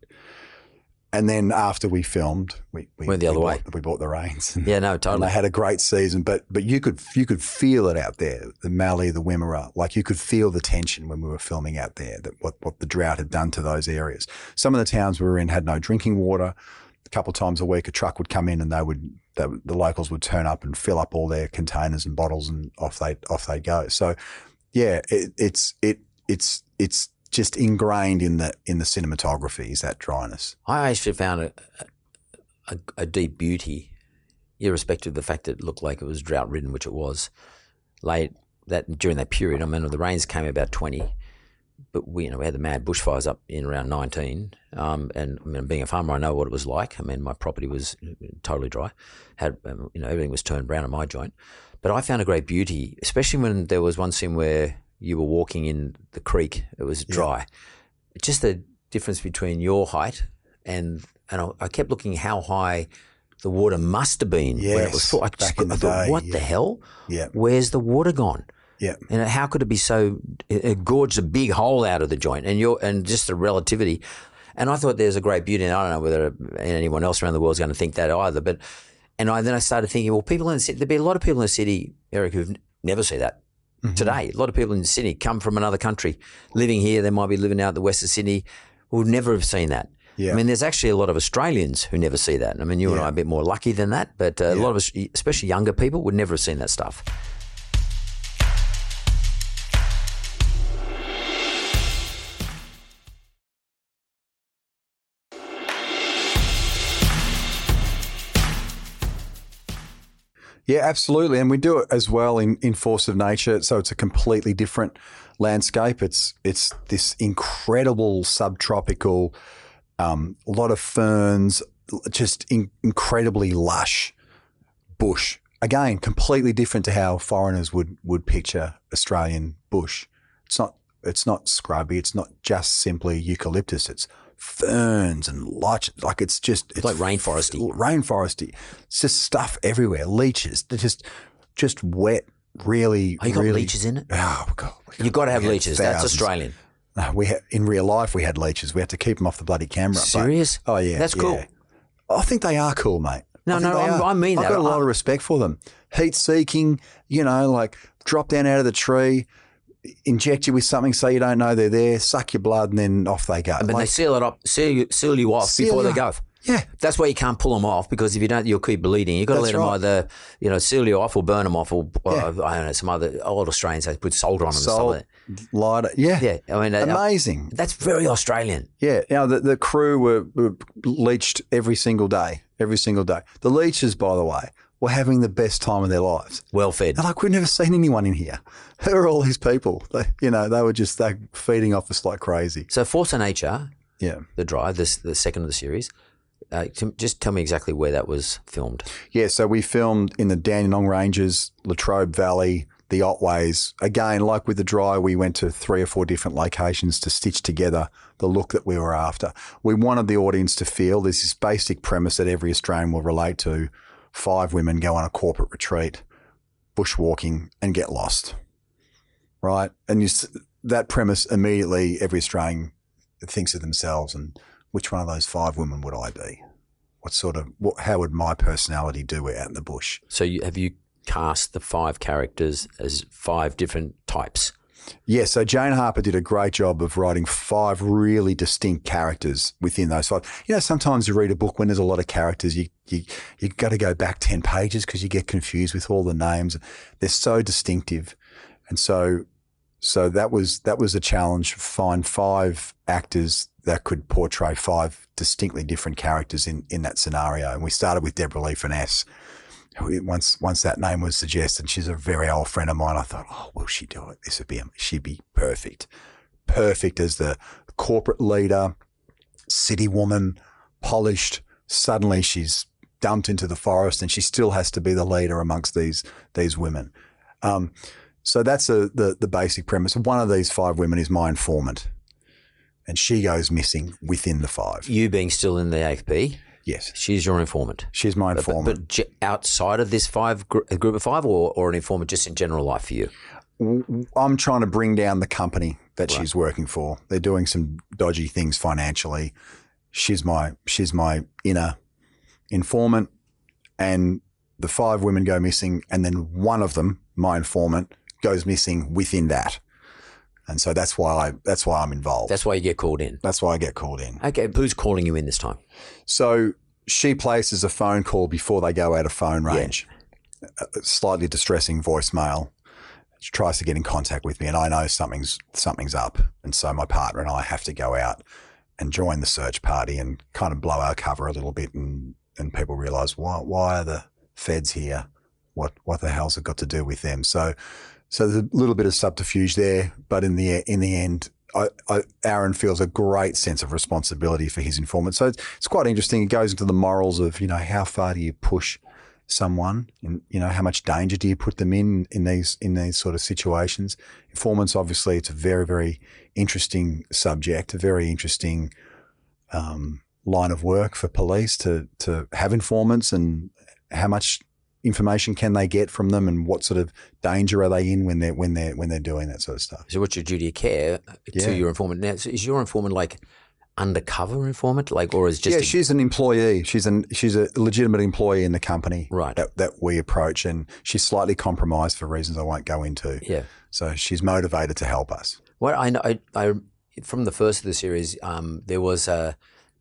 Speaker 3: And then after we filmed, we, we
Speaker 2: went the other
Speaker 3: we
Speaker 2: way.
Speaker 3: Bought, we bought the rains.
Speaker 2: Yeah, no,
Speaker 3: And
Speaker 2: totally.
Speaker 3: they had a great season, but but you could you could feel it out there, the Mallee, the Wimmera. Like you could feel the tension when we were filming out there. That what what the drought had done to those areas. Some of the towns we were in had no drinking water. A couple of times a week, a truck would come in and they would they, the locals would turn up and fill up all their containers and bottles, and off they off they go. So, yeah, it, it's it it's it's just ingrained in the in the cinematography is that dryness.
Speaker 2: I actually found a, a, a deep beauty, irrespective of the fact that it looked like it was drought ridden, which it was. Late that during that period, I mean, the rains came about twenty, but we you know we had the mad bushfires up in around nineteen. Um, and I mean, being a farmer, I know what it was like. I mean, my property was totally dry, had um, you know everything was turned brown on my joint. But I found a great beauty, especially when there was one scene where you were walking in the creek. It was dry. Just the difference between your height and and I, I kept looking how high the water must have been when it was full. I, just,
Speaker 3: back in the
Speaker 2: I thought,
Speaker 3: day,
Speaker 2: what the hell?
Speaker 3: Yeah,
Speaker 2: Where's the water gone?
Speaker 3: yeah.
Speaker 2: And how could it be so? It, it gorged a big hole out of the joint, and you're and just the relativity. And I thought there's a great beauty, and I don't know whether anyone else around the world is going to think that either. But and I then I started thinking, well, people in the city, there'd be a lot of people in the city, Eric, who've never see that
Speaker 3: Mm-hmm.
Speaker 2: today. A lot of people in Sydney come from another country, living here. They might be living out the west of Sydney, would never have seen that.
Speaker 3: Yeah.
Speaker 2: I mean, there's actually a lot of Australians who never see that. I mean, you and I are a bit more lucky than that, but uh, a lot of us, especially younger people, would never have seen that stuff.
Speaker 3: Yeah, absolutely. And we do it as well in, in Force of Nature. So it's a completely different landscape. It's it's this incredible subtropical, um, a lot of ferns, just in, incredibly lush bush. Again, completely different to how foreigners would would picture Australian bush. It's not it's not scrubby. It's not just simply eucalyptus. It's ferns and lush. Like it's just it's
Speaker 2: like rainforesty.
Speaker 3: rainforesty. It's just stuff everywhere. Leeches. They're just just wet. Really,
Speaker 2: Oh, you got
Speaker 3: really.
Speaker 2: leeches in it?
Speaker 3: Ah, oh god,
Speaker 2: You've got to have leeches. That's. Australian.
Speaker 3: No, we had, in real life we had leeches. We had to keep them off the bloody camera. but-
Speaker 2: Serious?
Speaker 3: oh yeah,
Speaker 2: That's cool.
Speaker 3: yeah. I think they are cool, mate.
Speaker 2: No,
Speaker 3: I
Speaker 2: no. I mean
Speaker 3: I've
Speaker 2: that.
Speaker 3: got a lot of respect for them. Heat seeking, you know, like drop down out of the tree, inject you with something so you don't know they're there, suck your blood, and then off they go.
Speaker 2: But they seal it up, seal you, seal you off
Speaker 3: Seal
Speaker 2: before
Speaker 3: you
Speaker 2: they go.
Speaker 3: yeah,
Speaker 2: That's why you can't pull them off because if you don't, you'll keep bleeding. You've got to let them
Speaker 3: right.
Speaker 2: either, you know, seal you off or burn them off or,
Speaker 3: Yeah.
Speaker 2: I don't know, some other old Australians, they put solder on them
Speaker 3: salt, lighter, yeah,
Speaker 2: like. Yeah, I mean, uh,
Speaker 3: amazing.
Speaker 2: that's very Australian.
Speaker 3: Yeah. Now the, the crew were, were leached every single day, every single day. The leeches, by the way, were having the best time of their lives.
Speaker 2: Well fed.
Speaker 3: They're like, we've never seen anyone in here. Who are all these people? They, you know, they were just they feeding off us like crazy.
Speaker 2: So, Force of Nature,
Speaker 3: Yeah.
Speaker 2: the drive, this the second of the series. Uh, t- just tell me exactly where that was filmed.
Speaker 3: Yeah. So we filmed in the Dandenong Ranges, Latrobe Valley, the Otways. Again, like with the dry, we went to three or four different locations to stitch together the look that we were after. We wanted the audience to feel there's this basic premise that every Australian will relate to. Five women go on a corporate retreat, bushwalking, and get lost. Right. And you, that premise immediately, every Australian thinks of themselves and which one of those five women would I be? What sort of, what, how would my personality do out in the bush?
Speaker 2: So, you, have you cast the five characters as five different types?
Speaker 3: Yeah, so Jane Harper did a great job of writing five really distinct characters within those five. You know, sometimes you read a book when there's a lot of characters, you you you got to go back ten pages because you get confused with all the names. They're so distinctive, and so so that was that was a challenge. Find five actors that could portray five distinctly different characters in in that scenario. And we started with Deborra-Lee Furness. Once once that name was suggested, she's a very old friend of mine. I thought, oh, will she do it? This would be she'd be perfect, perfect as the corporate leader, city woman, polished. Suddenly, she's dumped into the forest, and she still has to be the leader amongst these these women. Um, So that's a, the the basic premise. One of these five women is my informant, and she goes missing within the five.
Speaker 2: You being still in the AFP,
Speaker 3: Yes,
Speaker 2: she's your informant.
Speaker 3: she's my
Speaker 2: But, but,
Speaker 3: informant.
Speaker 2: but outside of this five gr- group of five, or, or an informant just in general life for you?
Speaker 3: I'm trying to bring down the company that she's working for. They're doing some dodgy things financially. She's my she's my inner informant, and the five women go missing, and then one of them, my informant, goes missing within that, and so that's why I that's why I'm involved.
Speaker 2: That's why you get called in.
Speaker 3: that's why I get called in.
Speaker 2: Okay, who's calling you in this time?
Speaker 3: So she places a phone call before they go out of phone range. A slightly distressing voicemail. She tries to get in contact with me, and I know something's something's up. And so my partner and I have to go out and join the search party and kind of blow our cover a little bit, and and people realise why why are the feds here? What what the hell's it got to do with them? So so there's a little bit of subterfuge there, but in the in the end, I, I, Aaron feels a great sense of responsibility for his informant. So it's, it's quite interesting. It goes into the morals of you know how far do you push someone, and you know how much danger do you put them in in these in these sort of situations. Informants, obviously, it's a very very interesting subject, a very interesting um, line of work for police to to have informants and how much information can they get from them and what sort of danger are they in when they're when they're when they're doing that sort of stuff.
Speaker 2: So, what's your duty of care
Speaker 3: Yeah.
Speaker 2: to your informant? Now, is your informant like undercover informant, like, or is just
Speaker 3: yeah,
Speaker 2: a-
Speaker 3: she's an employee. She's an she's a legitimate employee in the company
Speaker 2: Right.
Speaker 3: that, that we approach, and she's slightly compromised for reasons I won't go into.
Speaker 2: yeah?
Speaker 3: So she's motivated to help us.
Speaker 2: Well, I know, I, I from the first of the series, um, there was a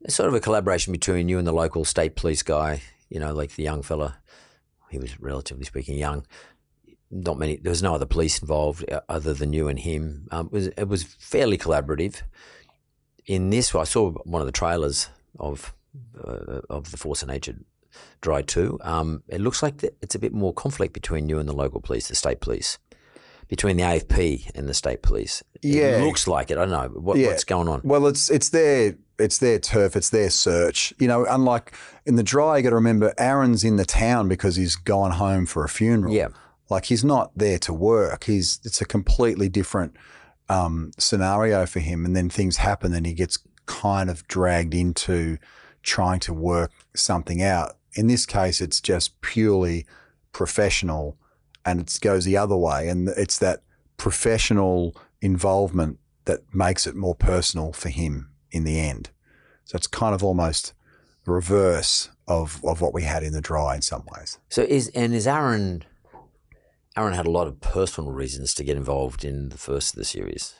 Speaker 2: sort of a collaboration between you and the local state police guy. You know, like the young fella. He was relatively speaking young. Not many. There was no other police involved uh, other than you and him. Um, it was it was fairly collaborative. In this, I saw one of the trailers of uh, of the Force of Nature Dry Two. Um, it looks like it's a bit more conflict between you and the local police, the state police, between the AFP and the state police.
Speaker 3: Yeah.
Speaker 2: it looks like it. I don't know what,
Speaker 3: Yeah.
Speaker 2: what's going on.
Speaker 3: Well, it's it's their it's their turf, it's their search. You know, unlike in the dry, you got to remember Aaron's in the town because he's gone home for a funeral.
Speaker 2: Yeah.
Speaker 3: like he's not there to work. He's it's a completely different um, scenario for him, and then things happen, and he gets kind of dragged into trying to work something out. In this case, it's just purely professional, and it goes the other way, and it's that professional involvement that makes it more personal for him in the end. So it's kind of almost the reverse of, of what we had in the dry in some ways.
Speaker 2: So is and is Aaron? Aaron had a lot of personal reasons to get involved in the first of the series.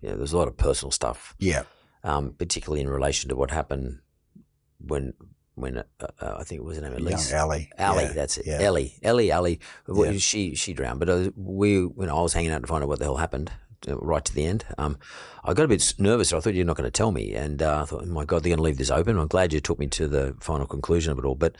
Speaker 2: Yeah, there's a lot of personal stuff,
Speaker 3: Yeah.
Speaker 2: um, particularly in relation to what happened when when uh, uh, I think it was her name Elise.
Speaker 3: Young Ellie.
Speaker 2: Ellie,
Speaker 3: Yeah.
Speaker 2: that's it.
Speaker 3: Yeah.
Speaker 2: Ellie, Ellie, Ellie. Well,
Speaker 3: Yeah.
Speaker 2: She she drowned, but uh, we, you know, I was hanging out to find out what the hell happened. Right to the end, um, I got a bit nervous. I thought you're not going to tell me, and uh, I thought, oh my God, they're going to leave this open. I'm glad you took me to the final conclusion of it all. But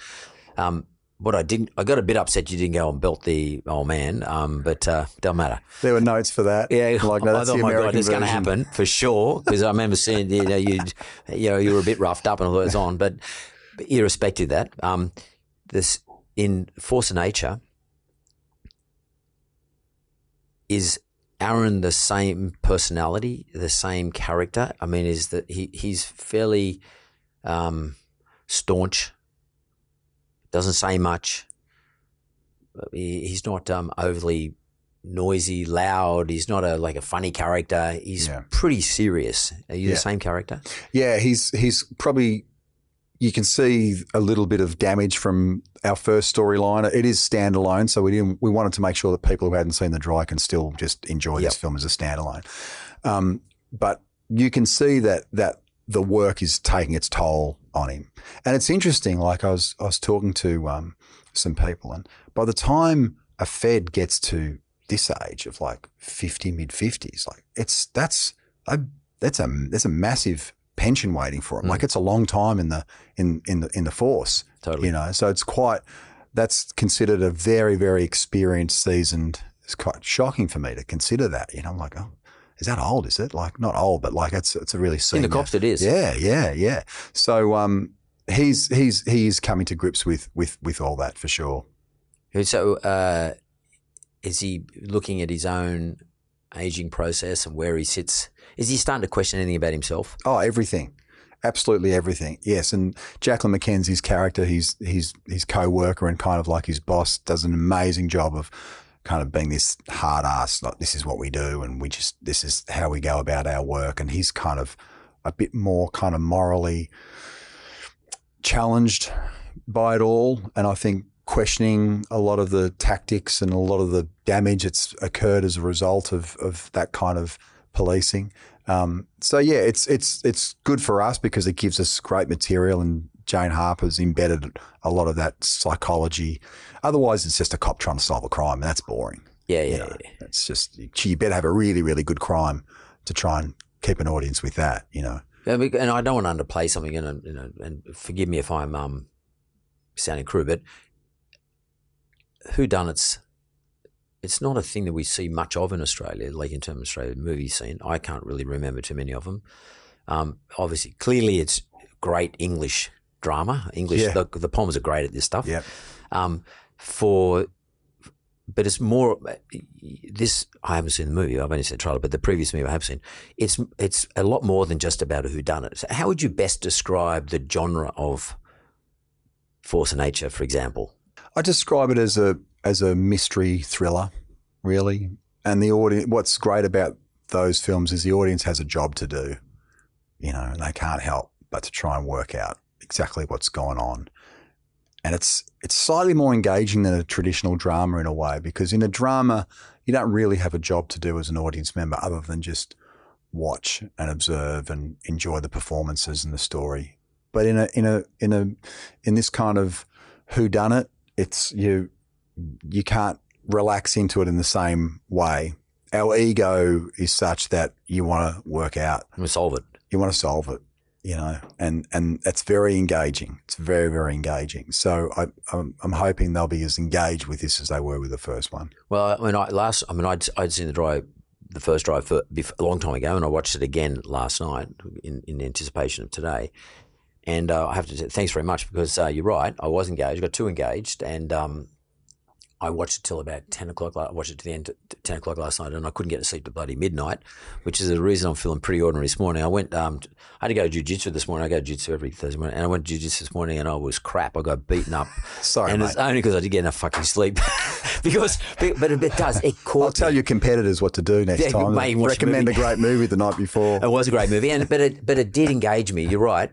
Speaker 2: um, what I didn't, I got a bit upset you didn't go and belt the old man. Um, but uh, don't matter.
Speaker 3: There were notes for that.
Speaker 2: Yeah,
Speaker 3: like no,
Speaker 2: I thought,
Speaker 3: the
Speaker 2: my God,
Speaker 3: American
Speaker 2: it's going to happen for sure. Because I remember seeing, you know, you, you know, you were a bit roughed up and it was on. But, but irrespective of that, um, this in Force of Nature, is Aaron the same personality, the same character? I mean, is that he he's fairly um, staunch, doesn't say much. He, he's not um, overly noisy, loud. He's not a like a funny character. He's
Speaker 3: Yeah.
Speaker 2: pretty serious. Are you
Speaker 3: Yeah.
Speaker 2: the same character?
Speaker 3: Yeah, he's he's probably you can see a little bit of damage from our first storyline. It is standalone, so we didn't we wanted to make sure that people who hadn't seen the dry can still just enjoy
Speaker 2: Yep.
Speaker 3: this film as a standalone. Um, but you can see that that the work is taking its toll on him, and it's interesting. Like I was I was talking to um, some people, and by the time a Fed gets to this age of like fifty mid fifties, like it's that's a that's a that's a massive pension waiting for him. Like it's a long time in the in in the in the force.
Speaker 2: Totally.
Speaker 3: You know, so it's quite that's considered a very very experienced seasoned. It's quite shocking for me to consider that. You know, I'm like, oh, is that old? Is it like not old, but like it's it's a really senior.
Speaker 2: In the cops, it is.
Speaker 3: Yeah, yeah, yeah. So um, he's he's he's coming to grips with with with all that for sure.
Speaker 2: So, uh, is he looking at his own aging process and where he sits? Is he starting to question anything about himself?
Speaker 3: Oh, everything. Absolutely everything. Yes, and Jacqueline McKenzie's character, he's his his co-worker and kind of like his boss, does an amazing job of kind of being this hard ass. Like this is what we do, and we just this is how we go about our work. And he's kind of a bit more kind of morally challenged by it all, and I think questioning a lot of the tactics and a lot of the damage that's occurred as a result of of that kind of policing. Um, so yeah, it's it's it's good for us because it gives us great material, and Jane Harper's embedded a lot of that psychology. Otherwise, it's just a cop trying to solve a crime, and that's boring.
Speaker 2: Yeah, yeah,
Speaker 3: You know,
Speaker 2: yeah.
Speaker 3: it's just you better have a really really good crime to try and keep an audience with that. You know.
Speaker 2: We- And I don't want to underplay something, and you know, and forgive me if I'm um, sounding crude, but who done it's it's not a thing that we see much of in Australia, like in terms of Australia movie scene. I can't really remember too many of them. Um, obviously, clearly, it's great English drama. English,
Speaker 3: Yeah.
Speaker 2: the, the Palmers are great at this stuff.
Speaker 3: Yeah.
Speaker 2: Um, for, but it's more. This I haven't seen the movie. I've only seen the trailer, but the previous movie I have seen. It's it's a lot more than just about a whodunit. So how would you best describe the genre of Force of Nature, for example?
Speaker 3: I describe it as a as a mystery thriller, really. And the audience, what's great about those films is the audience has a job to do, you know, and they can't help but to try and work out exactly what's going on. And it's it's slightly more engaging than a traditional drama in a way because in a drama you don't really have a job to do as an audience member other than just watch and observe and enjoy the performances and the story. But in a in a in a in this kind of who done it, it's you you can't relax into it in the same way. Our ego is such that you want to work out,
Speaker 2: I'm gonna solve it.
Speaker 3: you want to solve it, you know, and and it's very engaging. It's very very engaging. So I, I'm I'm hoping they'll be as engaged with this as they were with the first one.
Speaker 2: Well, I mean, I last, I mean, I'd, I'd seen the drive, the first drive for, a long time ago, and I watched it again last night in, in anticipation of today. And uh, I have to say thanks very much because uh, you're right. I was engaged, got too engaged, and um, I watched it till about ten o'clock. I watched it to the end, t- ten o'clock last night, and I couldn't get to sleep till bloody midnight, which is the reason I'm feeling pretty ordinary this morning. I went, um, I had to go to jujitsu this morning. I go to jujitsu every Thursday morning, and I went to jujitsu this morning, and I was crap. I got beaten up.
Speaker 3: Sorry,
Speaker 2: and
Speaker 3: mate.
Speaker 2: it's only because I didn't get enough fucking sleep. because, but it does. It caught.
Speaker 3: I'll tell
Speaker 2: me.
Speaker 3: your competitors what to do next
Speaker 2: Yeah,
Speaker 3: time.
Speaker 2: mate, watch
Speaker 3: Recommend
Speaker 2: movie.
Speaker 3: a great movie the night before.
Speaker 2: It was a great movie, and but it but it did engage me. You're right.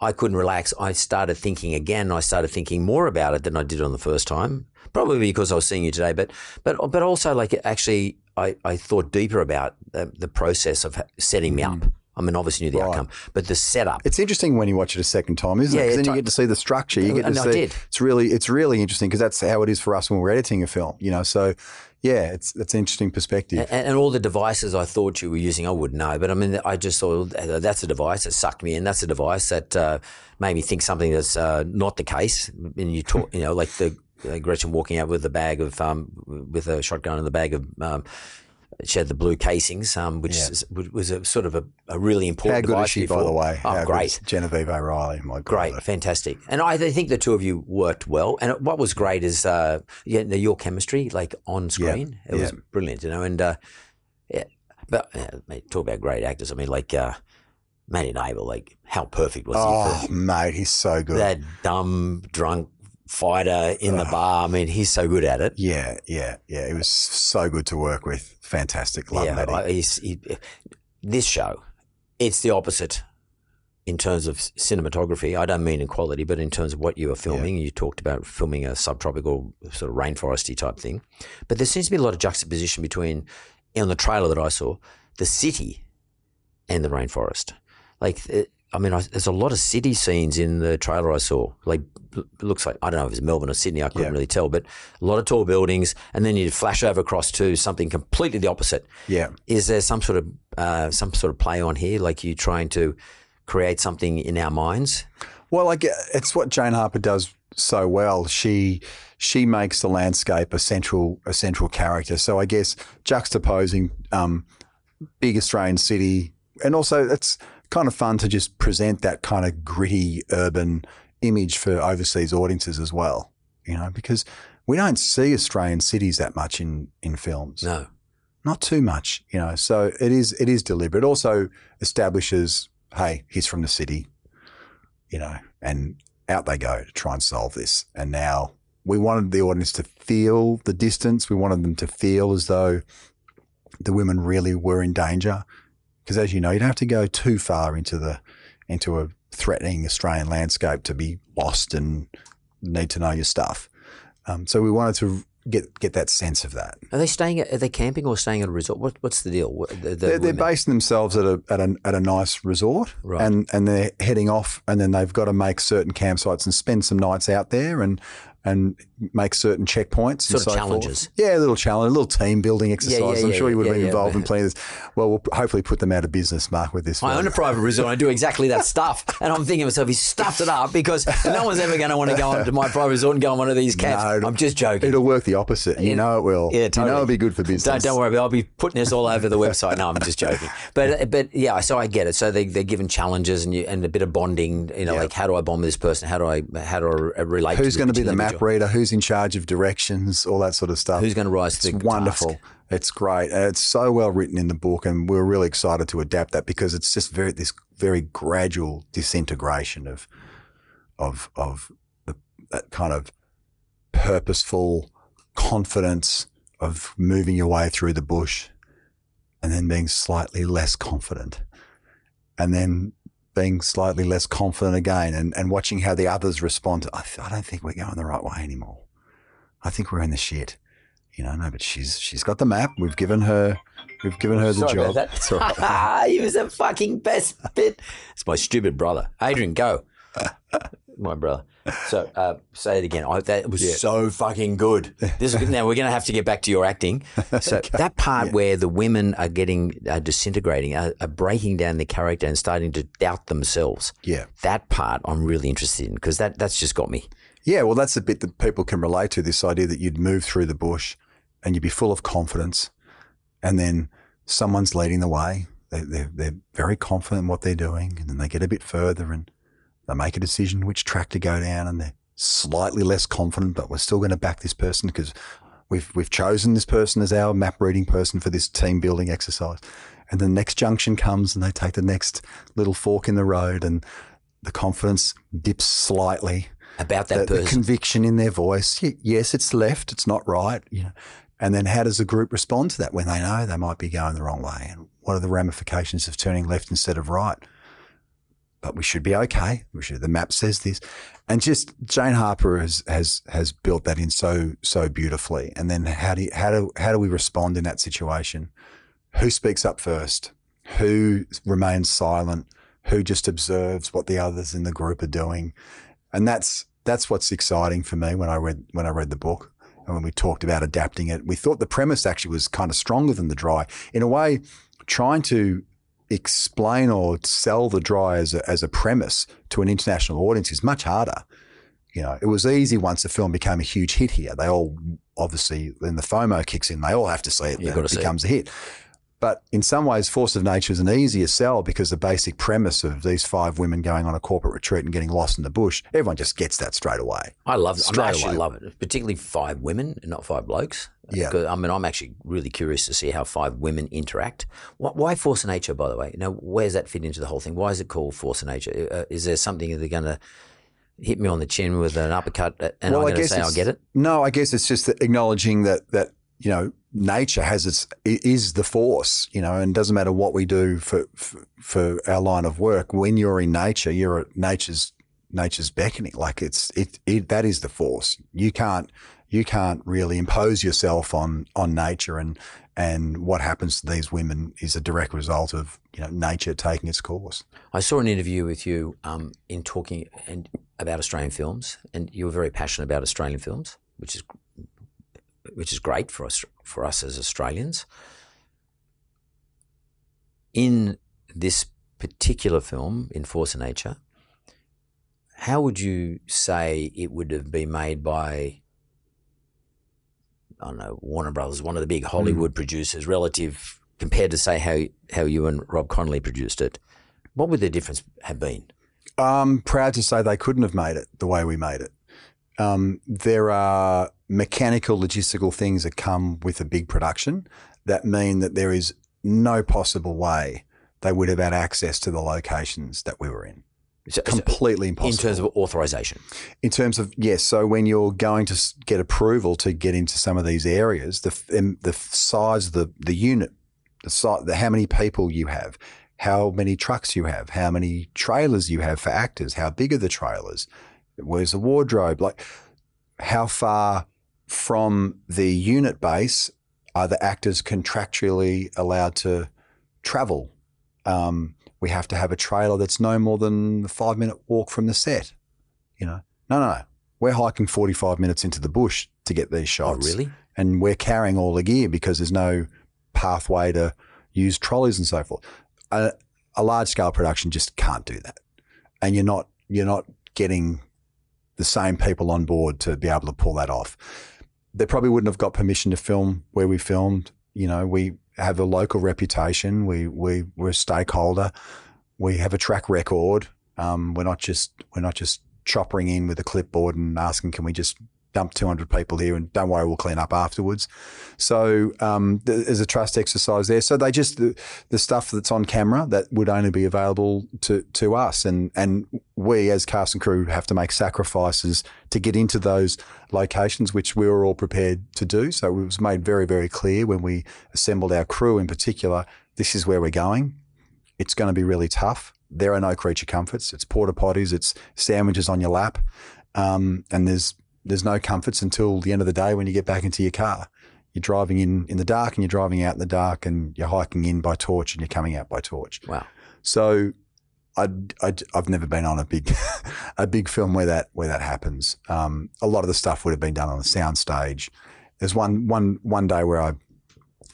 Speaker 2: I couldn't relax. I started thinking again. I started thinking more about it than I did on the first time. Probably because I was seeing you today, but but but also like actually, I, I thought deeper about the, the process of setting me up. I mean, obviously knew the
Speaker 3: Mm-hmm. Right.
Speaker 2: outcome, but the setup.
Speaker 3: It's interesting when you watch it a second time, isn't
Speaker 2: Yeah,
Speaker 3: it? 'Cause
Speaker 2: yeah,
Speaker 3: then you get to see the structure. You get to
Speaker 2: And I
Speaker 3: see.
Speaker 2: did.
Speaker 3: It's really, it's really interesting because that's how it is for us when we're editing a film. You know, so yeah, it's it's an interesting perspective.
Speaker 2: And, and all the devices I thought you were using, I wouldn't know. But I mean, I just thought that's a device that sucked me in. That's a device that uh, made me think something that's uh, not the case. And you talk, you know, like the uh, Gretchen walking out with a bag of, um, with a shotgun and the bag of, um, she had the blue casings, um, which
Speaker 3: Yeah.
Speaker 2: is, was a sort of a, a really
Speaker 3: how
Speaker 2: important
Speaker 3: good
Speaker 2: device
Speaker 3: is she,
Speaker 2: before.
Speaker 3: by the way?
Speaker 2: Oh,
Speaker 3: How
Speaker 2: great.
Speaker 3: Genevieve O'Reilly, my
Speaker 2: Great,
Speaker 3: God.
Speaker 2: fantastic, and I think the two of you worked well. And what was great is, uh, yeah, your chemistry, like on screen, it was brilliant, you know. And uh, yeah, but uh, talk about great actors. I mean, like uh, Matty Nable, like how perfect was
Speaker 3: Oh,
Speaker 2: he for
Speaker 3: mate, he's so good.
Speaker 2: that dumb drunk fighter in the bar? I mean, he's so good at it.
Speaker 3: yeah, yeah, yeah. It was so good to work with. Fantastic. Love
Speaker 2: yeah. He's, he, this show, it's the opposite in terms of cinematography. I don't mean in quality, but in terms of what you are filming. You talked about filming a subtropical sort of rainforesty type thing, but there seems to be a lot of juxtaposition between, on the trailer that I saw, the city and the rainforest. Like, I mean, I, there's a lot of city scenes in the trailer I saw. Like, it looks like I don't know if it's Melbourne or Sydney. I couldn't
Speaker 3: Yeah.
Speaker 2: really tell, but a lot of tall buildings, and then you flash over across to something completely the opposite.
Speaker 3: yeah.
Speaker 2: Is there some sort of uh, some sort of play on here? Like you trying to create something in our minds?
Speaker 3: Well, like it's what Jane Harper does so well. She she makes the landscape a central a central character. So I guess juxtaposing um, big Australian city, and also it's kind of fun to just present that kind of gritty urban image for overseas audiences as well. You know, because we don't see Australian cities that much in in films.
Speaker 2: No.
Speaker 3: not too much, you know. So it is it is deliberate. It also establishes, hey, he's from the city, you know, and out they go to try and solve this. And now we wanted the audience to feel the distance. We wanted them to feel as though the women really were in danger. Because as you know, you don't have to go too far into the into a threatening Australian landscape to be lost and need to know your stuff. Um, so we wanted to get get that sense of that.
Speaker 2: Are they staying? At, are they camping or staying at a resort? What, what's the deal? What- the- the
Speaker 3: they're, they're basing themselves at a at a, at a nice resort,
Speaker 2: Right.
Speaker 3: and and they're heading off, and then they've got to make certain campsites and spend some nights out there, and and make certain checkpoints,
Speaker 2: Sort
Speaker 3: and
Speaker 2: of
Speaker 3: so
Speaker 2: challenges.
Speaker 3: Forth. Yeah, a little challenge, a little team building exercise.
Speaker 2: yeah,
Speaker 3: I'm
Speaker 2: yeah,
Speaker 3: sure you would have been
Speaker 2: yeah.
Speaker 3: involved in plenty of this. Well, we'll hopefully put them out of business, Mark, with this.
Speaker 2: I
Speaker 3: film.
Speaker 2: own a private resort. I do exactly that stuff, and I'm thinking to myself, he's stuffed it up because no one's ever going to want to go onto my private resort and go on one of these camps.
Speaker 3: No,
Speaker 2: I'm just joking.
Speaker 3: It'll work the opposite. You
Speaker 2: Yeah.
Speaker 3: know it will.
Speaker 2: Yeah,
Speaker 3: You know it'll be good for business.
Speaker 2: Don't, don't worry. I'll be putting this all over the website. No, I'm just joking. But but yeah, so I get it. So they, they're given challenges and you, and a bit of bonding. You know,
Speaker 3: Yeah.
Speaker 2: like how do I bond with this person? How do I how do I relate?
Speaker 3: Who's going to be the map reader? Who's in charge of directions? All that sort of stuff.
Speaker 2: Who's going to rise to
Speaker 3: It's
Speaker 2: the
Speaker 3: wonderful.
Speaker 2: task?
Speaker 3: It's great. Uh, it's so well written in the book, and we're really excited to adapt that because it's just very this very gradual disintegration of of of the, that kind of purposeful confidence of moving your way through the bush, and then being slightly less confident, and then being slightly less confident again, and, and watching how the others respond. To, I, th- I don't think we're going the right way anymore. I think we're in the shit. You know, no, but she's she's got the map. We've given her we've given her the
Speaker 2: Sorry
Speaker 3: job.
Speaker 2: about
Speaker 3: It's all right.
Speaker 2: that. he was the fucking best bit. It's my stupid brother, Adrian. Go, my brother. So uh, say it again. I, that was so fucking good. This is, now we're going to have to get back to your acting. So that part where the women are getting uh, disintegrating, are, are breaking down the character and starting to doubt themselves.
Speaker 3: Yeah.
Speaker 2: That part I'm really interested in because that that's just got me.
Speaker 3: Yeah, well, that's the bit that people can relate to. This idea that you'd move through the bush and you'd be full of confidence, and then someone's leading the way. They, they're, they're very confident in what they're doing, and then they get a bit further and they make a decision which track to go down, and they're slightly less confident, but we're still going to back this person because we've we've chosen this person as our map reading person for this team building exercise. And the next junction comes, and they take the next little fork in the road, and the confidence dips slightly
Speaker 2: About that
Speaker 3: the, the conviction in their voice. Yes, it's left. It's not right. You know, and then how does the group respond to that when they know they might be going the wrong way? And what are the ramifications of turning left instead of right? But we should be okay. We should. The map says this, and just Jane Harper has has has built that in so so beautifully. And then how do you, how do how do we respond in that situation? Who speaks up first? Who remains silent? Who just observes what the others in the group are doing? and that's that's what's exciting for me when I read when I read the book and when we talked about adapting it. We thought the premise actually was kind of stronger than the dry. In a way, trying to explain or sell the dry as a, as a premise to an international audience is much harder. You know, it was easy once the film became a huge hit here. They all obviously then the FOMO kicks in. They all have to see it.
Speaker 2: You've
Speaker 3: then
Speaker 2: got to
Speaker 3: it
Speaker 2: see it.
Speaker 3: becomes a hit. But in some ways, Force of Nature is an easier sell because the basic premise of these five women going on a corporate retreat and getting lost in the bush, everyone just gets that straight away.
Speaker 2: I love it. I actually
Speaker 3: away.
Speaker 2: love it, particularly five women, and not five blokes.
Speaker 3: Yeah.
Speaker 2: I mean, I'm actually really curious to see how five women interact. Why, why Force of Nature, by the way? Now, where does that fit into the whole thing? Why is it called Force of Nature? Uh, is there something that they're going to hit me on the chin with an uppercut, uh, and I'm going to say I
Speaker 3: it's-
Speaker 2: get it?
Speaker 3: No, I guess it's just acknowledging that that you know nature has its is the force, you know, and doesn't matter what we do for for, for our line of work. When you're in nature, you're at nature's nature's beckoning. Like it's it, it that is the force. You can't you can't really impose yourself on on nature and and what happens to these women is a direct result of you know nature taking its course.
Speaker 2: I saw an interview with you um, in talking and about Australian films, and you were very passionate about Australian films, which is which is great for us for us as Australians. In this particular film, in Force of Nature, how would you say it would have been made by? I don't know Warner Brothers, one of the big Hollywood producers, relative compared to say how how you and Rob Connolly produced it. What would the difference have been?
Speaker 3: I'm proud to say they couldn't have made it the way we made it. Um, there are mechanical, logistical things that come with a big production that mean that there is no possible way they would have had access to the locations that we were in.
Speaker 2: So-
Speaker 3: Completely impossible.
Speaker 2: in terms of authorization.
Speaker 3: In terms of yes, so when you're going to get approval to get into some of these areas, the the size of the the unit, the size, the how many people you have, how many trucks you have, how many trailers you have for actors, how big are the trailers, where's the wardrobe, like how far from the unit base are the actors contractually allowed to travel? Um, we have to have a trailer that's no more than a five minute walk from the set. You know, no, no, no. We're hiking 45 minutes into the bush to get these shots.
Speaker 2: Oh,
Speaker 3: shots.
Speaker 2: really?
Speaker 3: And we're carrying all the gear because there's no pathway to use trolleys and so forth. A, a large scale production just can't do that. And you're not, you're not getting the same people on board to be able to pull that off. They probably wouldn't have got permission to film where we filmed. You know, we have a local reputation. We we we're a stakeholder. We have a track record. Um, we're not just we're not just choppering in with a clipboard and asking, can we just dump 200 people here and don't worry, we'll clean up afterwards. So um, there's a trust exercise there. So they just the, the stuff that's on camera that would only be available to to us, and and we as cast and crew have to make sacrifices to get into those locations, which we were all prepared to do. So it was made very very clear when we assembled our crew in particular. This is where we're going. It's going to be really tough. There are no creature comforts. It's porta potties. It's sandwiches on your lap, um, and there's there's no comforts until the end of the day when you get back into your car. You're driving in in the dark and you're driving out in the dark and you're hiking in by torch and you're coming out by torch.
Speaker 2: Wow.
Speaker 3: So I, I, have never been on a big a big film where that where that happens. Um, a lot of the stuff would have been done on a sound stage. There's one one one day where I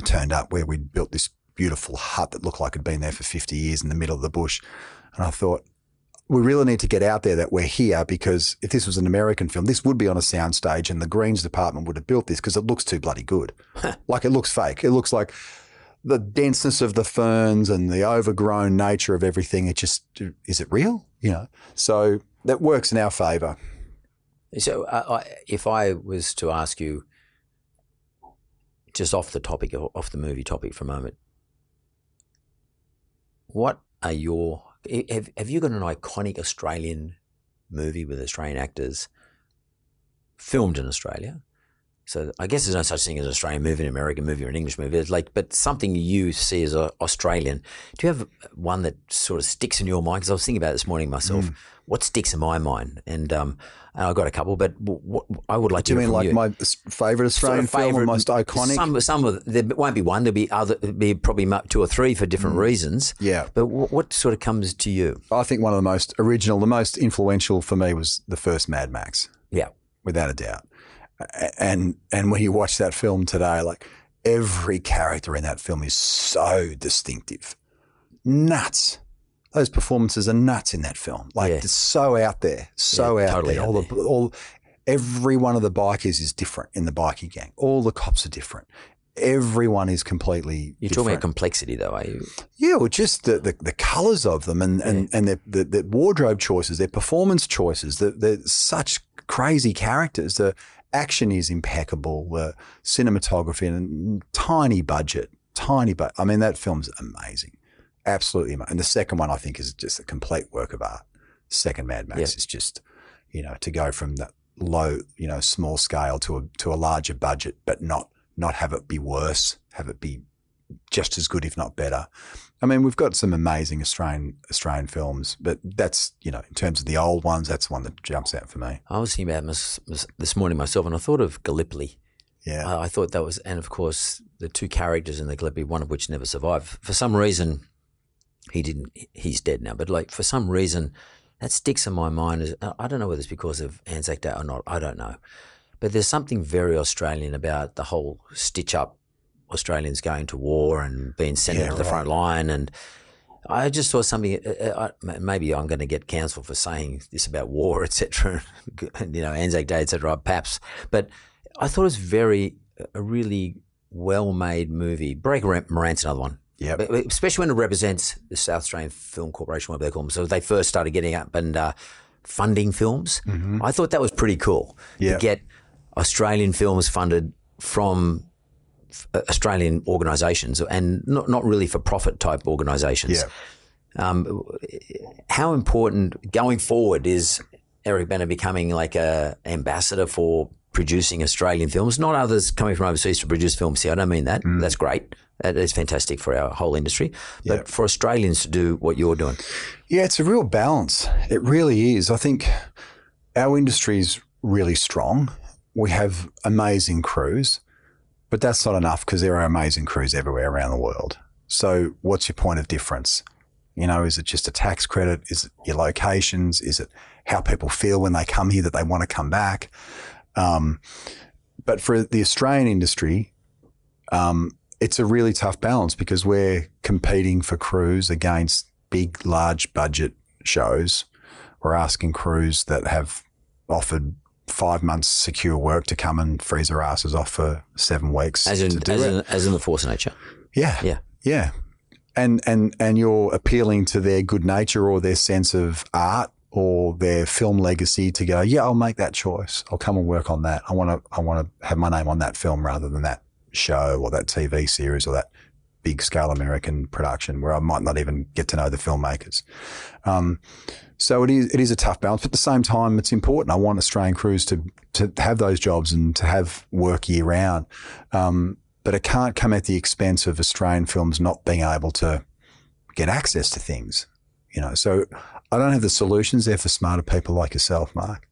Speaker 3: turned up where we'd built this beautiful hut that looked like it'd been there for 50 years in the middle of the bush, and I thought we really need to get out there that we're here because if this was an American film, this would be on a soundstage and the greens department would have built this because it looks too bloody good. like it looks fake. It looks like the denseness of the ferns and the overgrown nature of everything. It just, is it real? You know, so that works in our favor.
Speaker 2: So, uh, I, if I was to ask you, just off the topic, off the movie topic for a moment, what are your have, have you got an iconic Australian movie with Australian actors filmed in Australia? So I guess there's no such thing as an Australian movie, an American movie, or an English movie. It's like, but something you see as a Australian. Do you have one that sort of sticks in your mind? Because I was thinking about it this morning myself.
Speaker 3: Mm.
Speaker 2: What sticks in my mind? And um, and I've got a couple, but what I would like
Speaker 3: Do
Speaker 2: to
Speaker 3: you
Speaker 2: hear
Speaker 3: mean like
Speaker 2: you.
Speaker 3: my favourite Australian
Speaker 2: Sort of
Speaker 3: film or most iconic?
Speaker 2: Some, some of there won't be one. There'll be other. Be probably two or three for different reasons.
Speaker 3: Mm. Yeah.
Speaker 2: But what, what sort of comes to you?
Speaker 3: I think one of the most original, the most influential for me was the first Mad Max.
Speaker 2: Yeah.
Speaker 3: without a doubt. And and when you watch that film today, like every character in that film is so distinctive, nuts. Those performances are nuts in that film. Like
Speaker 2: Yeah.
Speaker 3: it's so out there, so
Speaker 2: Yeah,
Speaker 3: out
Speaker 2: totally
Speaker 3: there.
Speaker 2: out
Speaker 3: all the all, every one of the bikers is different in the bikie gang. All the cops are different. Everyone is completely.
Speaker 2: You're
Speaker 3: different.
Speaker 2: talking about complexity, though, are you?
Speaker 3: Yeah, well, just the, the, the colours of them and, and, and their, the, the wardrobe choices, their performance choices. They're, they're such crazy characters. The action is impeccable. The cinematography and tiny budget, tiny but I mean, that film's amazing. Absolutely amazing. And the second one, I think, is just a complete work of art. Second Mad Max
Speaker 2: Yeah.
Speaker 3: is just, you know, to go from that low, you know, small scale to a to a larger budget, but not not have it be worse, have it be just as good, if not better. I mean, we've got some amazing Australian Australian films, but that's you know, in terms of the old ones, that's the one that jumps out for me.
Speaker 2: I was thinking about this, this morning myself, and I thought of Gallipoli.
Speaker 3: Yeah,
Speaker 2: I, I thought that was, and of course, the two characters in the Gallipoli, one of which never survived. For some reason, he didn't. He's dead now, but like for some reason, that sticks in my mind. As uh, I don't know whether it's because of Anzac Day or not. I don't know, but there's something very Australian about the whole stitch up Australians going to war and being sent
Speaker 3: Yeah,
Speaker 2: into the
Speaker 3: right.
Speaker 2: front line and. I just saw something. Uh, uh, I- maybe I'm going to get cancelled for saying this about war, etc. you know, Anzac Day, etc. Perhaps, but I thought it was very a really well-made movie. Breaker Morant's another one. But especially when it represents the South Australian Film Corporation, whatever they call them. So they first started getting up and uh, funding films. I thought that was pretty cool
Speaker 3: Mm-hmm. Yeah.
Speaker 2: to get Australian films funded from Australian organisations and not not really for profit type organisations.
Speaker 3: Yeah.
Speaker 2: Um, how important going forward is Eric Bana becoming like a ambassador for producing Australian films, not others coming from overseas to produce films here. I don't mean that. That's great. That is fantastic for our whole industry. But
Speaker 3: Yeah.
Speaker 2: for Australians to do what you're doing,
Speaker 3: Yeah, it's a real balance. It really is. I think our industry is really strong. We have amazing crews, but that's not enough because there are amazing crews everywhere around the world. So, what's your point of difference? You know, is it just a tax credit? Is it your locations? Is it how people feel when they come here that they want to come back? Um, but for the Australian industry, um, it's a really tough balance because we're competing for crews against big, large budget shows. We're asking crews that have offered five months secure work to come and freeze their asses off for seven weeks.
Speaker 2: as in
Speaker 3: to do
Speaker 2: as in, as in the force of nature.
Speaker 3: yeah,
Speaker 2: Yeah.
Speaker 3: yeah, and and and you're appealing to their good nature or their sense of art or their film legacy to go. Yeah, I'll make that choice. I'll come and work on that. I want to. I want to have my name on that film rather than that show or that TV series or that big scale American production where I might not even get to know the filmmakers. Um, so it is it is a tough balance, but at the same time, it's important. I want Australian crews to to have those jobs and to have work year round. Um, but it can't come at the expense of Australian films not being able to get access to things. You know, so I don't have the solutions there for smarter people like yourself, Mark.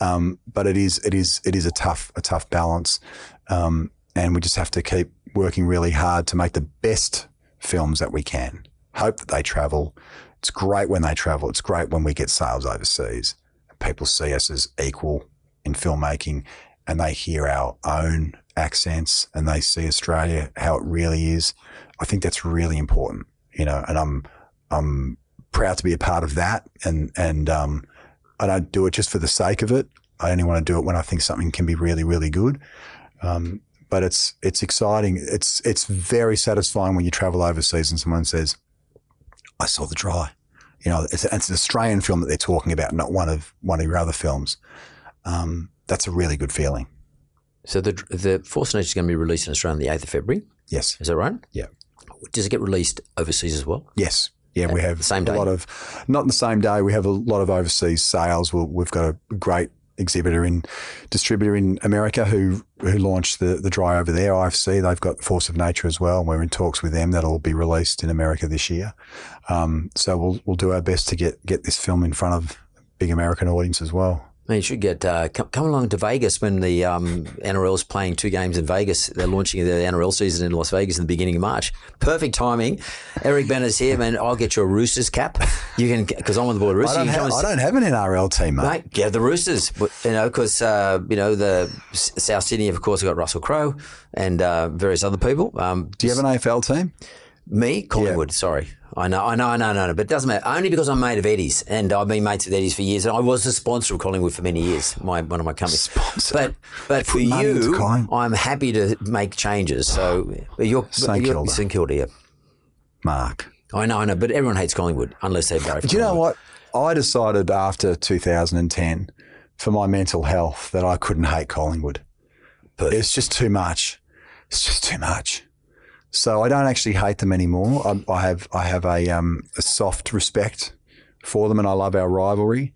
Speaker 3: Um, but it is it is it is a tough a tough balance, um, and we just have to keep working really hard to make the best films that we can. Hope that they travel. It's great when they travel. It's great when we get sales overseas. People see us as equal in filmmaking, and they hear our own accents and they see Australia how it really is. I think that's really important, you know. And I'm I'm proud to be a part of that. And and um, I don't do it just for the sake of it. I only want to do it when I think something can be really really good. Um, but it's it's exciting. It's it's very satisfying when you travel overseas and someone says, "I saw the dry." You know, it's, it's an Australian film that they're talking about, not one of one of your other films. Um, that's a really good feeling.
Speaker 2: So the the Force Nature is going to be released in Australia on the eighth of February.
Speaker 3: Yes.
Speaker 2: Is that right?
Speaker 3: Yeah.
Speaker 2: Does it get released overseas as well?
Speaker 3: Yes. Yeah, we have
Speaker 2: same
Speaker 3: a
Speaker 2: day?
Speaker 3: lot of, not on the same day. We have a lot of overseas sales. We'll, we've got a great exhibitor in distributor in America who who launched the the dry over there. IFC. They've got Force of Nature as well. and We're in talks with them. That'll be released in America this year. Um, so we'll we'll do our best to get get this film in front of big American audience as well.
Speaker 2: Man, you should get uh, come, come along to Vegas when the um, is playing two games in Vegas. They're launching the NRL season in Las Vegas in the beginning of March. Perfect timing. Eric Bana's here, man. I'll get you a Roosters cap. You can because I'm on the board.
Speaker 3: I
Speaker 2: Roosters.
Speaker 3: don't,
Speaker 2: you
Speaker 3: have, I don't have an NRL team, mate.
Speaker 2: Mate, get the Roosters. But, You know, because uh, you know the South Sydney, of course, have got Russell Crowe and uh, various other people. Um,
Speaker 3: Do you have an AFL team?
Speaker 2: Me, Collingwood. Sorry, I know, I know, I know, I know, but it doesn't matter. Only because I'm mate of Eddie's, and I've been mates with Eddie's for years, and I was the sponsor of Collingwood for many years. My one of my companies.
Speaker 3: Sponsor.
Speaker 2: But but for
Speaker 3: Put money into
Speaker 2: you, I'm happy to make changes. So you're
Speaker 3: St
Speaker 2: you're-
Speaker 3: Kilda.
Speaker 2: St Kilda. Yeah.
Speaker 3: Mark.
Speaker 2: I know, I know, but everyone hates Collingwood unless they're very.
Speaker 3: Do you know what? I decided after 2010 for my mental health that I couldn't hate Collingwood.
Speaker 2: Perfect.
Speaker 3: It's just too much. It's just too much. So I don't actually hate them anymore. I, I have I have a um, a soft respect for them, and I love our rivalry.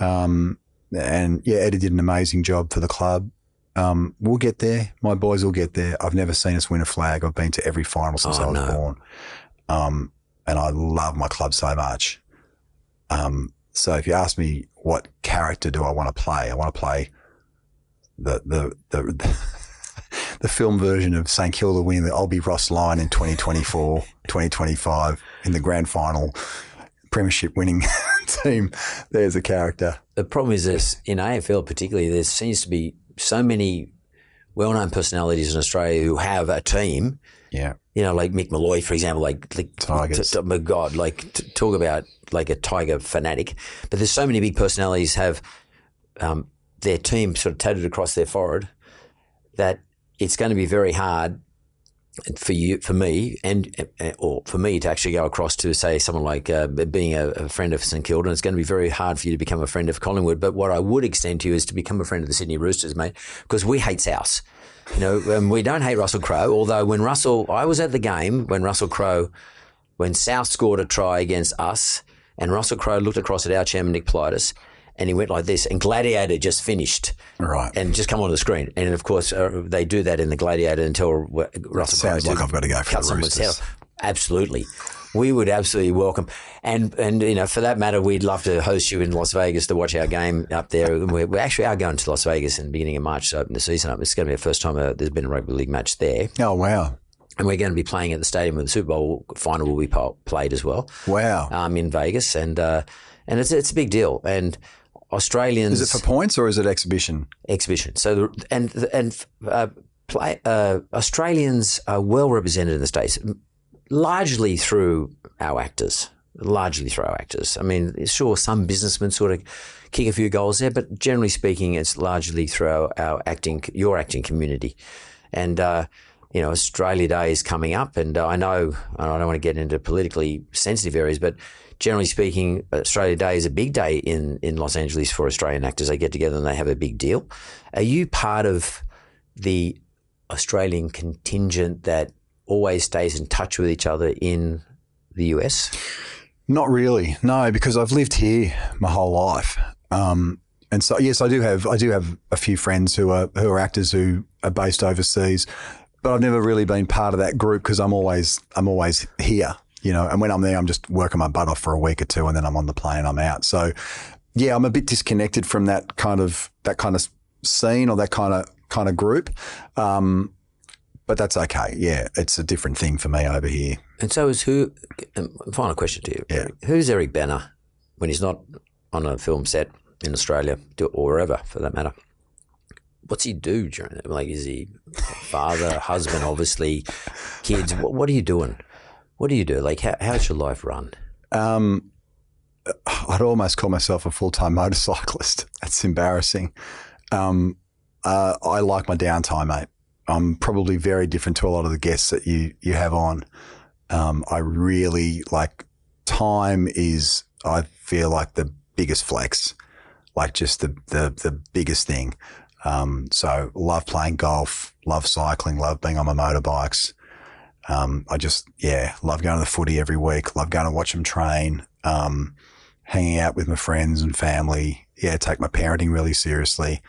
Speaker 3: Um, and yeah, Eddie did an amazing job for the club. Um, we'll get there. My boys will get there. I've never seen us win a flag. I've been to every final since
Speaker 2: Oh,
Speaker 3: I was
Speaker 2: no.
Speaker 3: born. Um, and I love my club so much. Um, so if you ask me what character do I want to play, I want to play the the the, the film version of St Kilda winning the I'll be Ross Lyon in 2024, 2025 in the grand final, premiership winning team. There's a character.
Speaker 2: the problem is this in AFL particularly, there seems to be so many well-known personalities in Australia who have a team.
Speaker 3: Yeah.
Speaker 2: You know, like Mick Molloy, for example, like like
Speaker 3: Tigers.
Speaker 2: t- t- my God, like t- talk about like a tiger fanatic. But there's so many big personalities have um, their team sort of tattooed across their forehead that it's going to be very hard for you, for me, and uh, or for me to actually go across to say someone like uh, being a, a, friend of St Kilda, it's going to be very hard for you to become a friend of Collingwood. But what I would extend to you is to become a friend of the Sydney Roosters, mate, because we hate South. You know, um, we don't hate Russell Crowe. Although when Russell, I was at the game when Russell Crowe, when South scored a try against us, and Russell Crowe looked across at our chairman Nick Politis and he went like this, and Gladiator just finished,
Speaker 3: right,
Speaker 2: and just come on the screen, and of course uh, they do that in the Gladiator until Russell
Speaker 3: sounds like I've got to go for the Roosters.
Speaker 2: Absolutely, we would absolutely welcome, and and you know for that matter, we'd love to host you in Las Vegas to watch our game up there. We, we actually are going to Las Vegas in the beginning of March to open the season up. It's going to be the first time uh, there's been a rugby league match there.
Speaker 3: Oh wow!
Speaker 2: and we're going to be playing at the stadium where the Super Bowl final will be played as well.
Speaker 3: Wow!
Speaker 2: Um, in Vegas, and uh, and it's it's a big deal, and Australians.
Speaker 3: Is it for points or is it exhibition?
Speaker 2: Exhibition. So and and uh, play, uh, Australians are well represented in the states, largely through our actors. Largely through our actors. I mean, sure, some businessmen sort of kick a few goals there, but generally speaking, it's largely through our, our acting, your acting community, and. Uh, you know, Australia Day is coming up, and I know I don't want to get into politically sensitive areas, but generally speaking, Australia Day is a big day in, in Los Angeles for Australian actors. They get together and they have a big deal. Are you part of the Australian contingent that always stays in touch with each other in the US?
Speaker 3: Not really, no, because I've lived here my whole life. Um, and so, yes, I do have I do have a few friends who are who are actors who are based overseas, but I've never really been part of that group because I'm always I'm always here you know, and when I'm there, I'm just working my butt off for a week or two and then I'm on the plane, I'm out. So yeah, I'm a bit disconnected from that kind of, that kind of scene or that kind of, kind of group. Um, but that's okay. Yeah, it's a different thing for me over here.
Speaker 2: And so is who? Um, final question to you.
Speaker 3: Yeah.
Speaker 2: Who's Eric Bana when he's not on a film set in Australia or wherever for that matter? What's he do during it? Like, is he father, husband, obviously, kids? What, what are you doing? What do you do? Like, how, how's your life run?
Speaker 3: Um, I'd almost call myself a full time motorcyclist. That's embarrassing. Um, uh, I like my downtime, mate. I'm probably very different to a lot of the guests that you you have on. Um, I really like time is I feel like the biggest flex, like just the the the biggest thing. Um, so love playing golf, love cycling, love being on my motorbikes. Um, I just, yeah, love going to the footy every week. Love going to watch them train. Um, hanging out with my friends and family. Yeah, take my parenting really seriously.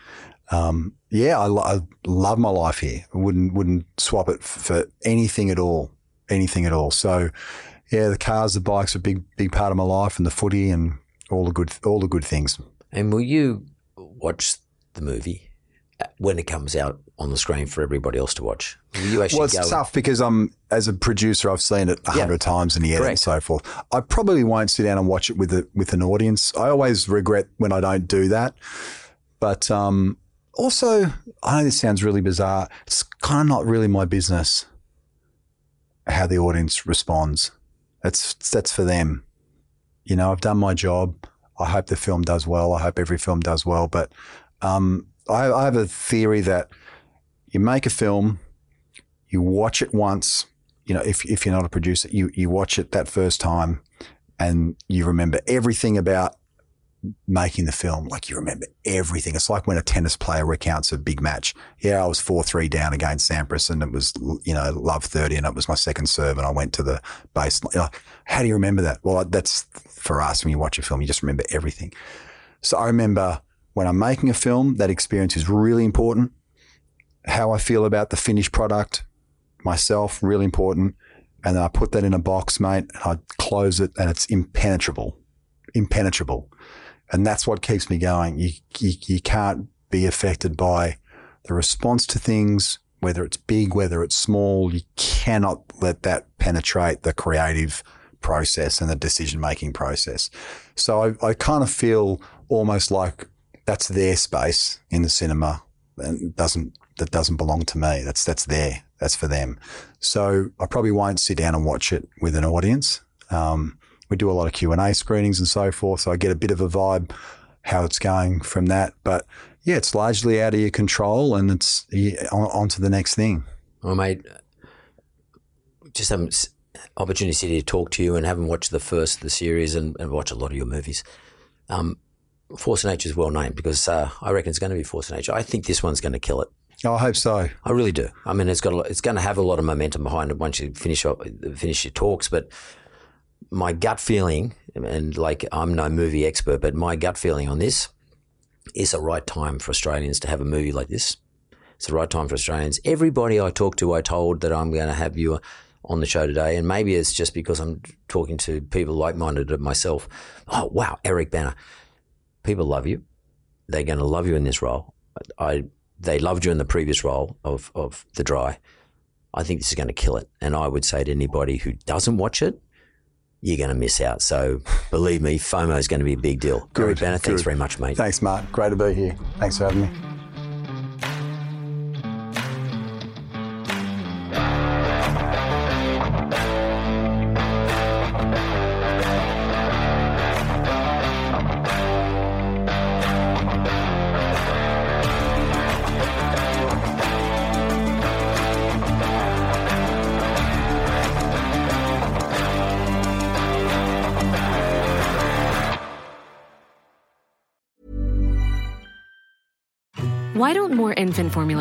Speaker 3: Um, yeah, I, lo- I, love my life here. I wouldn't wouldn't swap it for anything at all. Anything at all. So, yeah, the cars, the bikes are a big big part of my life, and the footy and all the good all the good things.
Speaker 2: And will you watch the movie when it comes out on the screen for everybody else to watch? You actually
Speaker 3: well, it's tough because I'm as a producer, I've seen it a hundred yeah. times in the edit and so forth. I probably won't sit down and watch it with a, with an audience. I always regret when I don't do that. But um, also, I know this sounds really bizarre. It's kind of not really my business how the audience responds. That's that's for them. You know, I've done my job. I hope the film does well. I hope every film does well. But um, I, I have a theory that you make a film, you watch it once. You know, if if you're not a producer, you you watch it that first time, and you remember everything about making the film. Like you remember everything. It's like when a tennis player recounts a big match. Yeah, I was four three down against Sampras, and it was you know love thirty, and it was my second serve, and I went to the base. How do you remember that? Well, that's for us when you watch a film, you just remember everything. So I remember when I'm making a film, that experience is really important. How I feel about the finished product, myself, really important. And then I put that in a box, mate, and I close it and it's impenetrable, impenetrable. And that's what keeps me going. You, you, you can't be affected by the response to things, whether it's big, whether it's small. You cannot let that penetrate the creative process and the decision making process. So I, I kind of feel almost like that's their space in the cinema and doesn't that doesn't belong to me. That's that's there. That's for them. So I probably won't sit down and watch it with an audience. Um, we do a lot of Q and A screenings and so forth, so I get a bit of a vibe how it's going from that. But yeah, it's largely out of your control, and it's on, on to the next thing.
Speaker 2: Well, mate, just have opportunity to talk to you and haven't watched the first of the series and, and watch a lot of your movies. Um, Force of Nature is well named because uh, I reckon it's going to be Force of Nature. I think this one's going to kill it.
Speaker 3: Oh, I hope so.
Speaker 2: I really do. I mean, it's got a, it's going to have a lot of momentum behind it once you finish up, finish your talks. But my gut feeling, and like I'm no movie expert, but my gut feeling on this is the right time for Australians to have a movie like this. It's the right time for Australians. Everybody I talked to, I told that I'm going to have you on the show today, and maybe it's just because I'm talking to people like-minded of myself. Oh wow, Eric Bana, people love you. They're going to love you in this role. I they loved you in the previous role of of the dry. I think this is going to kill it, and I would say to anybody who doesn't watch it, you're going to miss out. So believe me, FOMO is going to be a big deal.
Speaker 3: Good,
Speaker 2: Eric Bana, thanks very much, mate.
Speaker 3: Thanks, Mark. Great to be here. Thanks for having me.